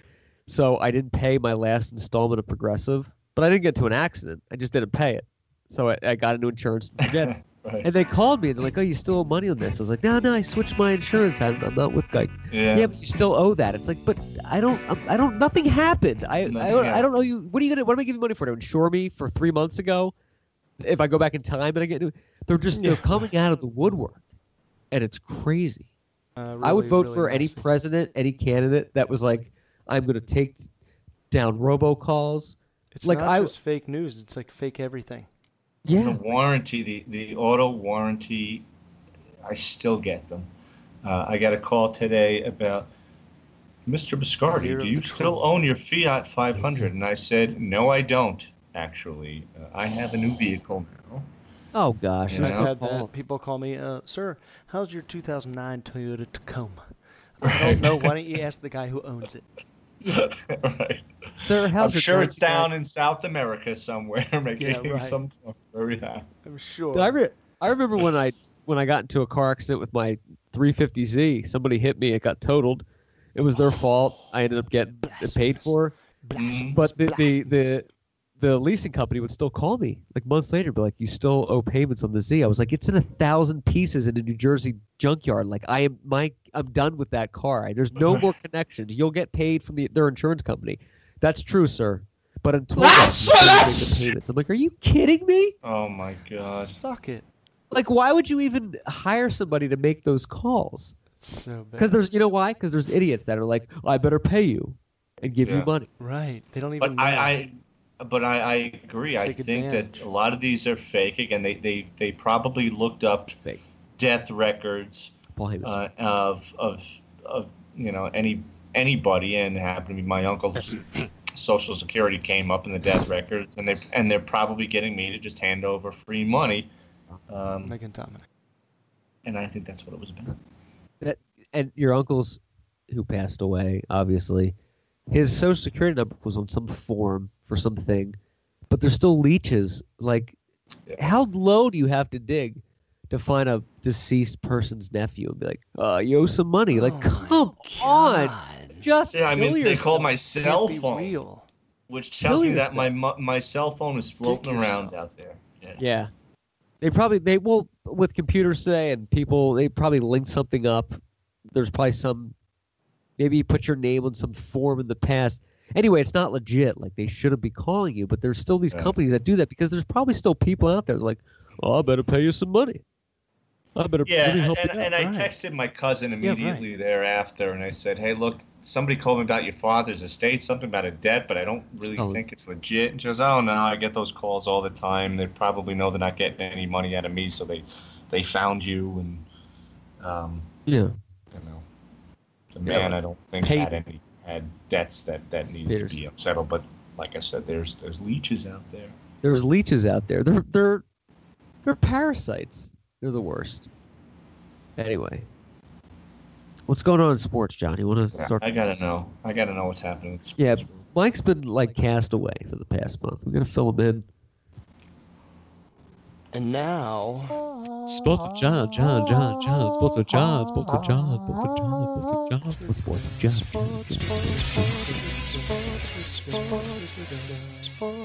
So I didn't pay my last installment of Progressive, but I didn't get to an accident. I just didn't pay it. So I, I got into insurance it. Right. And they called me and they're like, "Oh, you still owe money on this?" I was like, "No, no, I switched my insurance. I'm, I'm not with Geico." Yeah. but you still owe that. It's like, but I don't, I'm- I don't, nothing happened. I, I, Nothing don't, I don't know you. What are you gonna? What am I giving you money for? To insure me for three months ago? If I go back in time and I get, they're just they're Yeah. coming out of the woodwork, and it's crazy. Uh, I would vote really for any president, any candidate that was like, I'm gonna take down robocalls. It's like not I, just fake news. It's like fake everything. The warranty, the, the auto warranty, I still get them. Uh, I got a call today about Mr. Biscardi. Year Do you still Trump. own your Fiat 500? And I said, No, I don't. Actually, uh, I have a new vehicle now. oh gosh, You I've know? had that. People call me, uh, sir, how's your 2009 Toyota Tacoma? I don't know. Why don't you ask the guy who owns it? right. sir, how's I'm sure it's down in South America somewhere, making right. some very happy. I'm sure. Dude, I, re- I remember when I when I got into a car accident with my 350Z. Somebody hit me. It got totaled. It was their fault. I ended up getting it paid for. But the, the the the leasing company would still call me like months later, be like, "You still owe payments on the Z." I was like, "It's in a thousand pieces in a New Jersey junkyard. Like, I am my I'm done with that car. There's no more connections. You'll get paid from the, their insurance company. That's true, sir. But until then, you still make the payments. I'm like, are you kidding me? Oh my god. Suck it. Like, why would you even hire somebody to make those calls? So bad. Because there's, you know why? Because there's idiots that are like, oh, I better pay you and give you money. Right. They don't But even know. I, I, but I, I agree. I Take think advantage. that a lot of these are fake. Again, they, they, they probably looked up death records uh, of of of you know any anybody, and happened to be my uncle's social security came up in the death records, and they and they're probably getting me to just hand over free money. Um, Megan Dominic. and I think that's what it was about. That, and your uncle's, who passed away, obviously, his social security number was on some form for something, but there's still leeches. Like, how low do you have to dig to find a deceased person's nephew and be like, uh, you owe some money? Like, come on, just Yeah, I mean, they called yourself. my cell phone, real. which Kill tells me that my my cell phone is floating Dick around yourself. out there. Yeah. Yeah. They probably they will with computers today and people they probably link something up. There's probably some maybe you put your name on some form in the past. Anyway, it's not legit. Like they shouldn't be calling you, but there's still these Yeah. companies that do that because there's probably still people out there like, oh, I better pay you some money. I better Yeah, really and, help and, you out. and I Right. texted my cousin Yeah, right. immediately thereafter, and I said, "Hey, look, somebody called me about your father's estate, something about a debt, but I don't really Oh. think it's legit." And she goes, "Oh no, I get those calls all the time. They probably know they're not getting any money out of me, so they they found you." And um, yeah. you know, the man but I don't think pay- had any had debts that that needed to be settled. But like I said, there's there's leeches out there. There's leeches out there. They're they're they're parasites. They're the worst. Anyway. What's going on in sports, Jon? You want to Yeah, start? I gotta know. I gotta know what's happening. in sports Yeah. Mike's been like cast away for the past month. We're gonna fill him in. And now, Sports with Jon, Jon, Jon, Jon. Sports with Jon, sports with Jon, sports with Jon, sports with Jon, sports with Jon.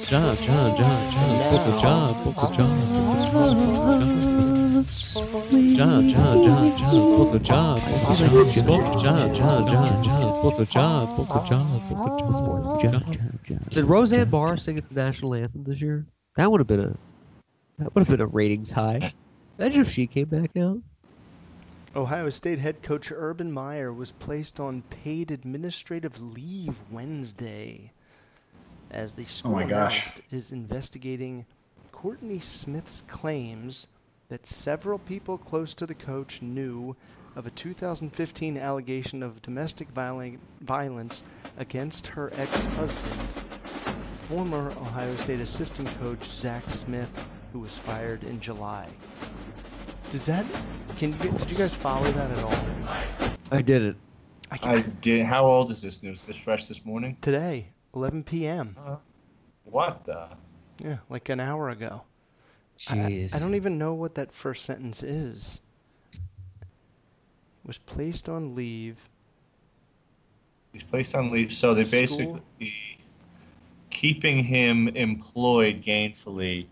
Jon, Jon, Jon, Jon. Sports with Jon, sports with Jon. Jon, Jon, Jon, Jon. Sports with Jon, sports with Jon. Sports with Jon, Jon, Jon, Jon. Sports with Jon, sports with Jon, sports with Jon, sports with Jon. Did Roseanne Barr sing at the national anthem this year? That would have been a that would have been a ratings high. Imagine if she came back out. Ohio State head coach Urban Meyer was placed on paid administrative leave Wednesday as the school my gosh. announced is investigating Courtney Smith's claims that several people close to the coach knew of a 2015 allegation of domestic violence against her ex-husband, former Ohio State assistant coach Zach Smith, who was fired in July. Does that? Can you? Did you guys follow that at all? I did it. I I can't. did. How old is this news? This fresh this morning? Today, 11 p.m. Uh-huh. What the? Yeah, like an hour ago. I- I, Jeez. I don't even know what that first sentence is. Was placed on leave. He's placed on leave, so they're School? basically keeping him employed gainfully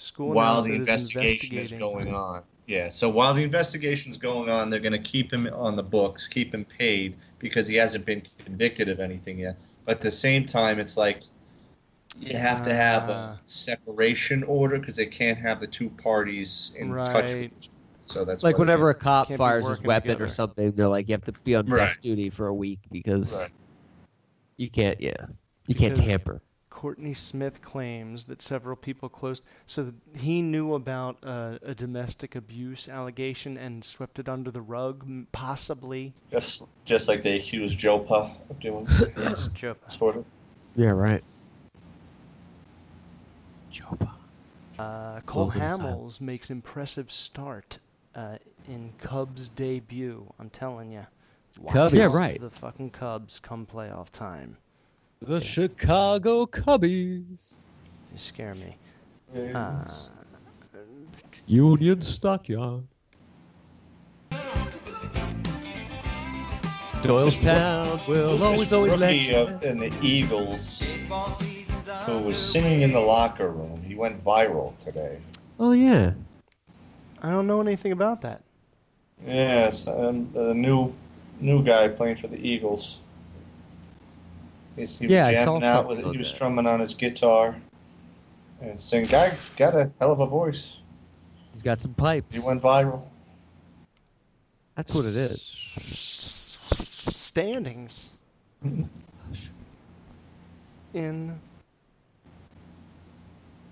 School while the investigation is investigating. going on. Yeah, so while the investigation is going on, they're going to keep him on the books, keep him paid because he hasn't been convicted of anything yet. But at the same time, it's like you have to have Ah. a separation order because they can't have the two parties in touch. Right. With so that's like whenever a cop fires his working weapon or something, they're like, you have to be on Right. desk duty for a week because Right. you can't. Yeah, you can't tamper. Courtney Smith claims that several people close. So he knew about uh, a domestic abuse allegation and swept it under the rug, possibly. just just like they accused JoePa of doing. Yes, Joe. sort of. Yeah, right. JoePa. Uh, Cole Golden Sun. Hamels makes impressive start uh, in Cubs debut. I'm telling you. Cubs? Yeah, right. The fucking Cubs come playoff time. The Chicago Cubbies. You scare me. Uh, Union Stockyard. Doylestown will always, this always let rookie you. of- in the Eagles who was singing in the locker room. He went viral today. Oh yeah. I don't know anything about that. Yes, and the new new guy playing for the Eagles. He's, he was Yeah, I saw jamming out something with on he was that. strumming on his guitar and singing. Guy's got a hell of a voice. He's got some pipes. He went viral. That's what it is. Standings. In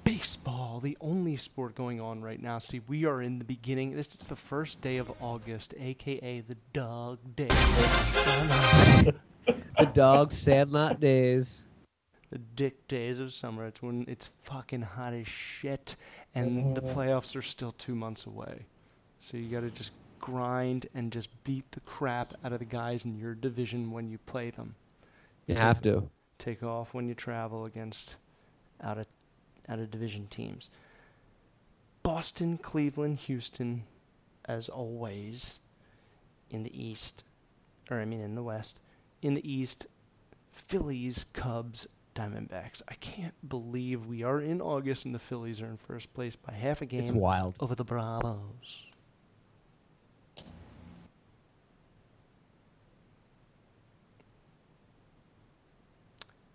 baseball, the only sport going on right now. See, we are in the beginning. This is the first day of August, aka the dog day. The dog sandlot days. the dick days of summer. It's when it's fucking hot as shit, and the mm-hmm. playoffs are still two months away. So you got to just grind and just beat the crap out of the guys in your division when you play them. You Take- have to. take off when you travel against out of out of division teams. Boston, Cleveland, Houston, as always, in the East, or I mean in the West. In the East, Phillies, Cubs, Diamondbacks. I can't believe we are in August and the Phillies are in first place by half a game. It's wild. over the Bravos.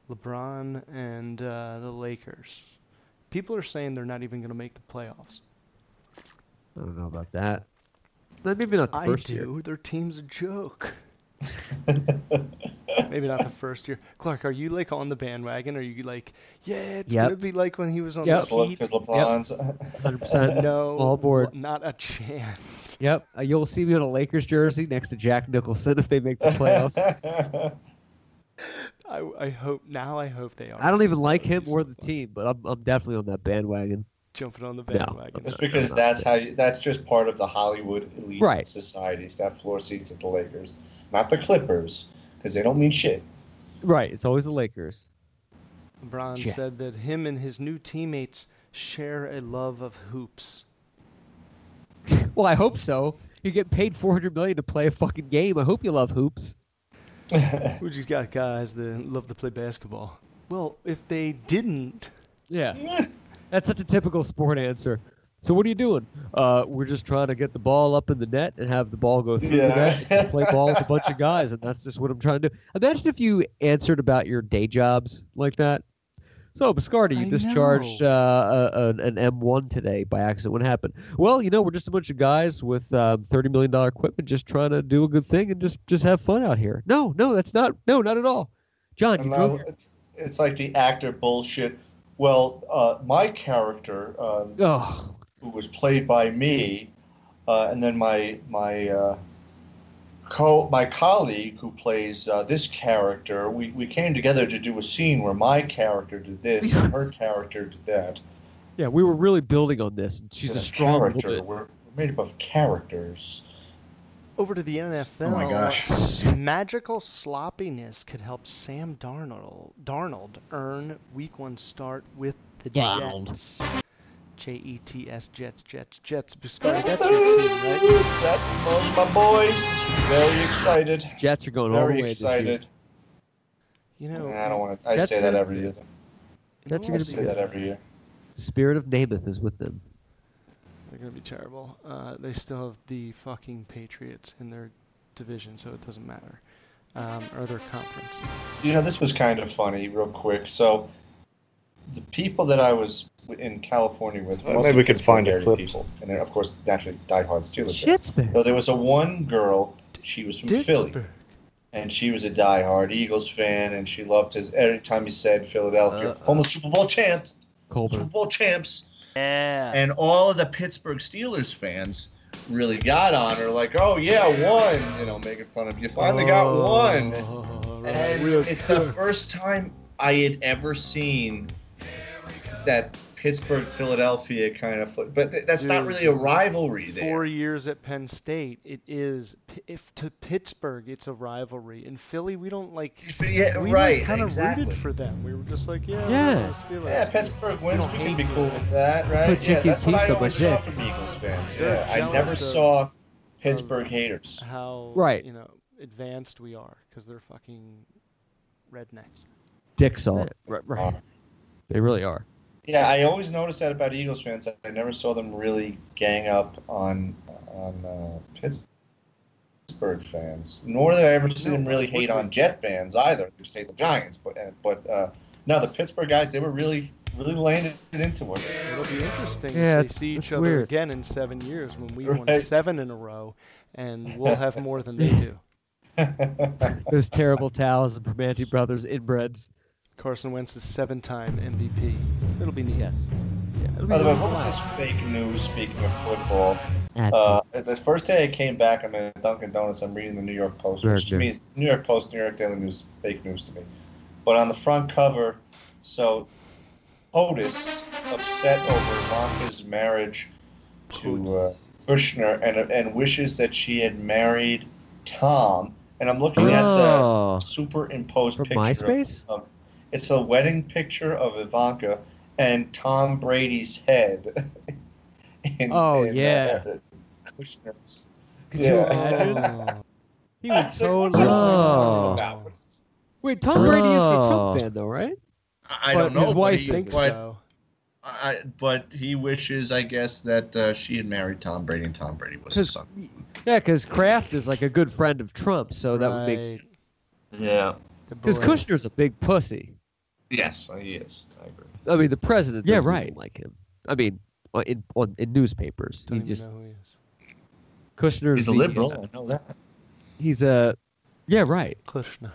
LeBron and uh, the Lakers. People are saying they're not even going to make the playoffs. I don't know about that. Not- Maybe not the I first do. year. Their team's a joke. Maybe not the first year. Clark, are you like on the bandwagon? Are you like, yeah, it's Yep. gonna be like when he was on Yep. the Heat? Because LeBron's 100%. No, All board, Not a chance. Yep. Uh, you'll see me in a Lakers jersey next to Jack Nicholson if they make the playoffs. I, I hope now. I hope they are I don't even like him or the team, but I'm, I'm definitely on that bandwagon. jumping on the No. bandwagon. It's because that's how you, that's just part of the Hollywood elite Right. societies to have floor seats at the Lakers, not the Clippers, because they don't mean shit. Right. It's always the Lakers. LeBron Yeah. said that him and his new teammates share a love of hoops. Well, I hope so. You get paid 400 million to play a fucking game. I hope you love hoops. We just got guys that love to play basketball. Well, if they didn't, Yeah. That's such a typical sport answer. So what are you doing? Uh, we're just trying to get the ball up in the net and have the ball go through the net and play ball with a bunch of guys, and that's just what I'm trying to do. Imagine if you answered about your day jobs like that. So, Biscardi, you I discharged uh, a, an, an M1 today by accident. What happened? Well, you know, we're just a bunch of guys with um, $30 million equipment just trying to do a good thing and just, just have fun out here. No, no, that's not. No, not at all. Jon, you And drove now here. it's, it's like the actor bullshit. Well, uh, my character, um, Oh, who was played by me, uh, and then my my uh, co my colleague who plays uh, this character, we, we came together to do a scene where my character did this and her character did that. yeah, we were really building on this. And she's a strong character. woman. We're, we're made up of characters. over to the NFL. Oh my gosh. Magical sloppiness could help Sam Darnold Darnold earn Week One start with the Darnold. Jets. J E T S Jets Jets Jets. Biscardi, that's your team, right? That's those my boys. Very excited. Jets are going all the way this year. excited. You know, I don't want to. I Jets say that every year. Jets are I going to say be that every year. The spirit of Namath is with them. they're gonna be terrible. Uh, they still have the fucking Patriots in their division, so it doesn't matter. Um, or their conference. You know, this was kind of funny, real quick. So, the people that I was in California with. Well, maybe we could find a clip. people, and then of course, naturally, diehard Steelers. fans. Shitsburg. So there was a one girl. She was from Philly, and she was a diehard Eagles fan, and she loved his every time he said Philadelphia, home of Super Bowl champs, Super Bowl champs. Yeah. And all of the Pittsburgh Steelers fans really got on her, like, "Oh yeah, one," you know, making fun of you. Finally got one. Oh, And real it's the first time I had ever seen that Pittsburgh Philadelphia kind of foot. But th- that's not really a rivalry there. Four years at Penn State, it is. If to Pittsburgh, it's a rivalry. In Philly, we don't like. Yeah, we right, kind of exactly. rooted for them. We were just like, yeah, Yeah. yeah, Steelers. Yeah, Pittsburgh wins. don't We can be cool with that, right? Put Yeah, chicken that's what I pizza on my always saw dick. from Eagles fans. Yeah, I never saw Pittsburgh haters. How Right. You know, advanced we are because they're fucking rednecks. Dick salt. Right, right. They really are. Yeah, I always noticed that about Eagles fans. I never saw them really gang up on on uh, Pittsburgh fans. Nor did I ever see them really hate on Jet fans either. Who hate the Giants, but uh, but uh, no, the Pittsburgh guys they were really really laying it into it. It'll be interesting Yeah, if they see it's each other weird. again in seven years when we won seven in a row, and we'll have more than they do. Those terrible towels and Permanente Brothers inbreds. Carson Wentz is seven-time MVP. It'll be neat. Yes. Yeah, it'll By the way, really what was this fake news? Speaking of football, uh, the first day I came back, I'm at Dunkin' Donuts. I'm reading the New York Post, which to me is New York Post, New York Daily News, fake news to me. But on the front cover, so Otis upset over Ivanka's marriage to uh, Kushner and and wishes that she had married Tom. And I'm looking at Oh. the superimposed From picture. of- MySpace? Of, it's a wedding picture of Ivanka and Tom Brady's head. in- Oh, in, yeah. uh, Kushner's. Could you imagine? He I would was like, totally. what are you talking Oh. about? What is this? Wait, Tom Brady is a. Trump fan, though, right? I I don't know. his but wife he, is. but, so. I, but he wishes, I guess, that uh, she had married Tom Brady and Tom Brady was his son. Yeah, because Kraft is like a good friend of Trump, so that would make sense. Yeah. Because. Kushner's a big pussy. Yes, he is. I agree. I mean, the president Yeah, Yeah, doesn't right. even like him. I mean, uh, in on, in newspapers, Don't he even just know who he is. Kushner's He's a the, liberal. uh, I know that. he's a yeah, right. Kushner.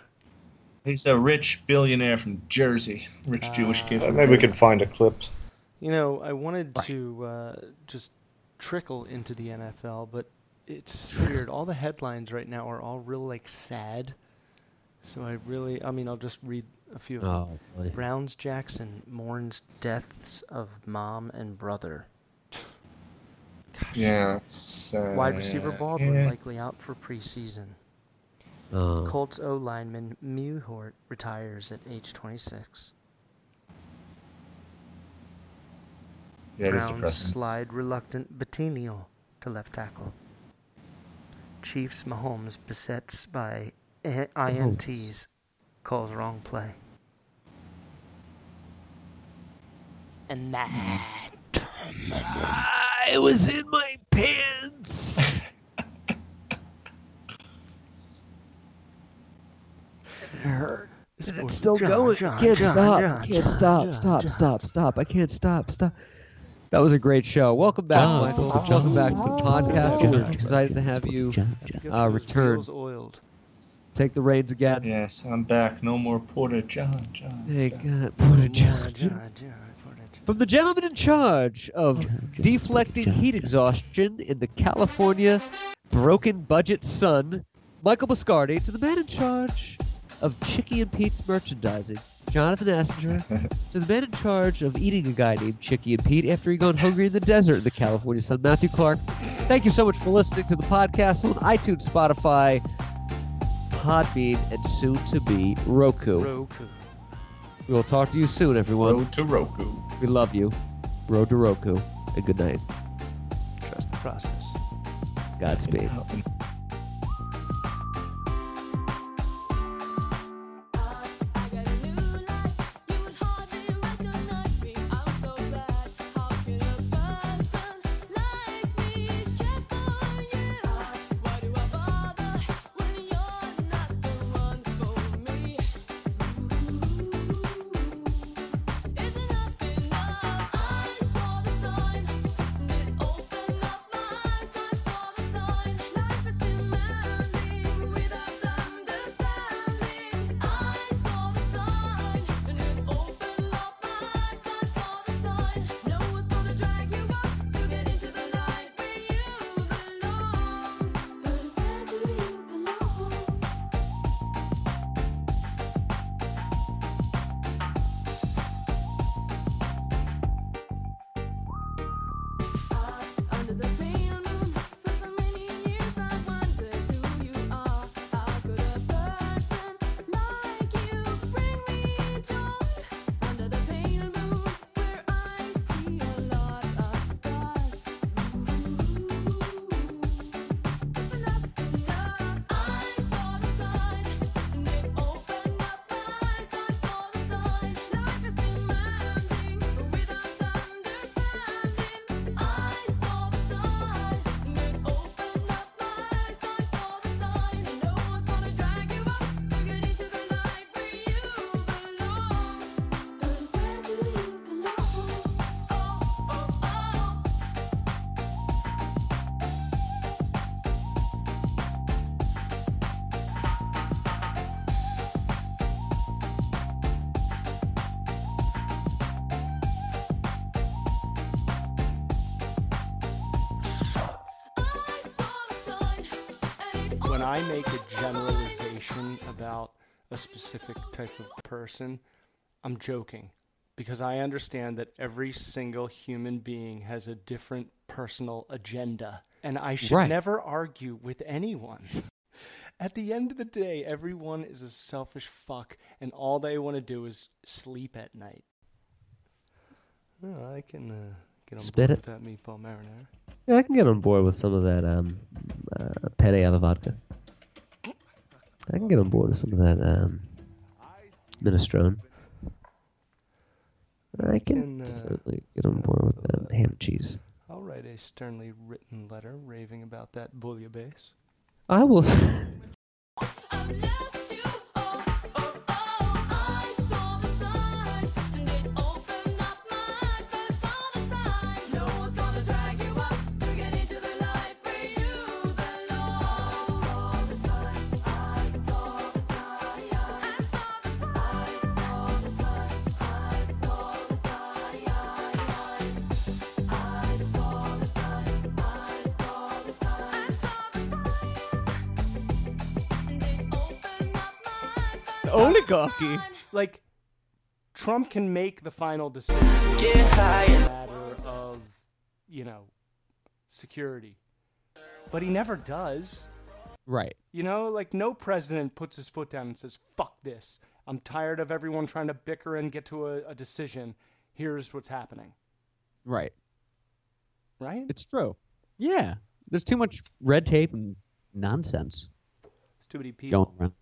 He's a rich billionaire from Jersey, rich Jewish kid. Uh, from maybe we Jersey. can find a clip. You know, I wanted to uh, just trickle into the NFL, but it's weird. All the headlines right now are all real like sad. So I really, I mean, I'll just read a few of them. Oh, boy. Browns Jackson mourns deaths of mom and brother. Yeah. It's, uh, Wide receiver Baldwin yeah. likely out for preseason. Oh. Colts O lineman Mewhort retires at age 26. Yeah, Browns depressing. slide reluctant Bitonio to left tackle. Chiefs Mahomes besets by I- INTs calls wrong play. And that I was in my pants. it hurt. This it's still Jon, going. Jon, can't Jon, stop. Jon, can't Jon, stop. Jon, stop. Jon. Stop. Stop. I can't stop. Stop. That was a great show. Welcome back, Jon, Michael. Welcome back to the podcast. We're excited to have you uh, those return. Wheels oiled. Take the reins again. Yes, I'm back. No more Porter Jon. Jon. Hey, Jon. God, put Jon, Jon. Jon, Jon, put it- From the gentleman in charge of deflecting heat exhaustion in the California broken budget sun, Michael Biscardi, to the man in charge of Chickie and Pete's merchandising, Jonathan Assinger, to the man in charge of eating a guy named Chickie and Pete after he'd gone hungry in the desert in the California sun, Matthew Clark. Thank you so much for listening to the podcast on iTunes, Spotify, Podbean, and soon to be Roku. Roku. We will talk to you soon, everyone. Road to Roku. We love you. Road to Roku. And good night. Trust the process. Godspeed. I make a generalization about a specific type of person, I'm joking because I understand that every single human being has a different personal agenda. And I should Right. never argue with anyone. At the end of the day, everyone is a selfish fuck, and all they want to do is sleep at night. Oh, I can uh, get on Spit board it. with that meatball marinara. Yeah, I can get on board with some of that um, uh, penne alla vodka. I can get on board with some of that um, minestrone. I can, can, uh, certainly get on board with that ham and cheese. I'll write a sternly written letter raving about that bouillabaisse. I will. s- oligarchy. Like Trump can make the final decision. Get high as- a matter of, you know, security. But he never does. Right. You know, like no president puts his foot down and says, "Fuck this. I'm tired of everyone trying to bicker and get to a, a decision. Here's what's happening." Right. Right? It's true. Yeah. There's too much red tape and nonsense There's too many people. going around.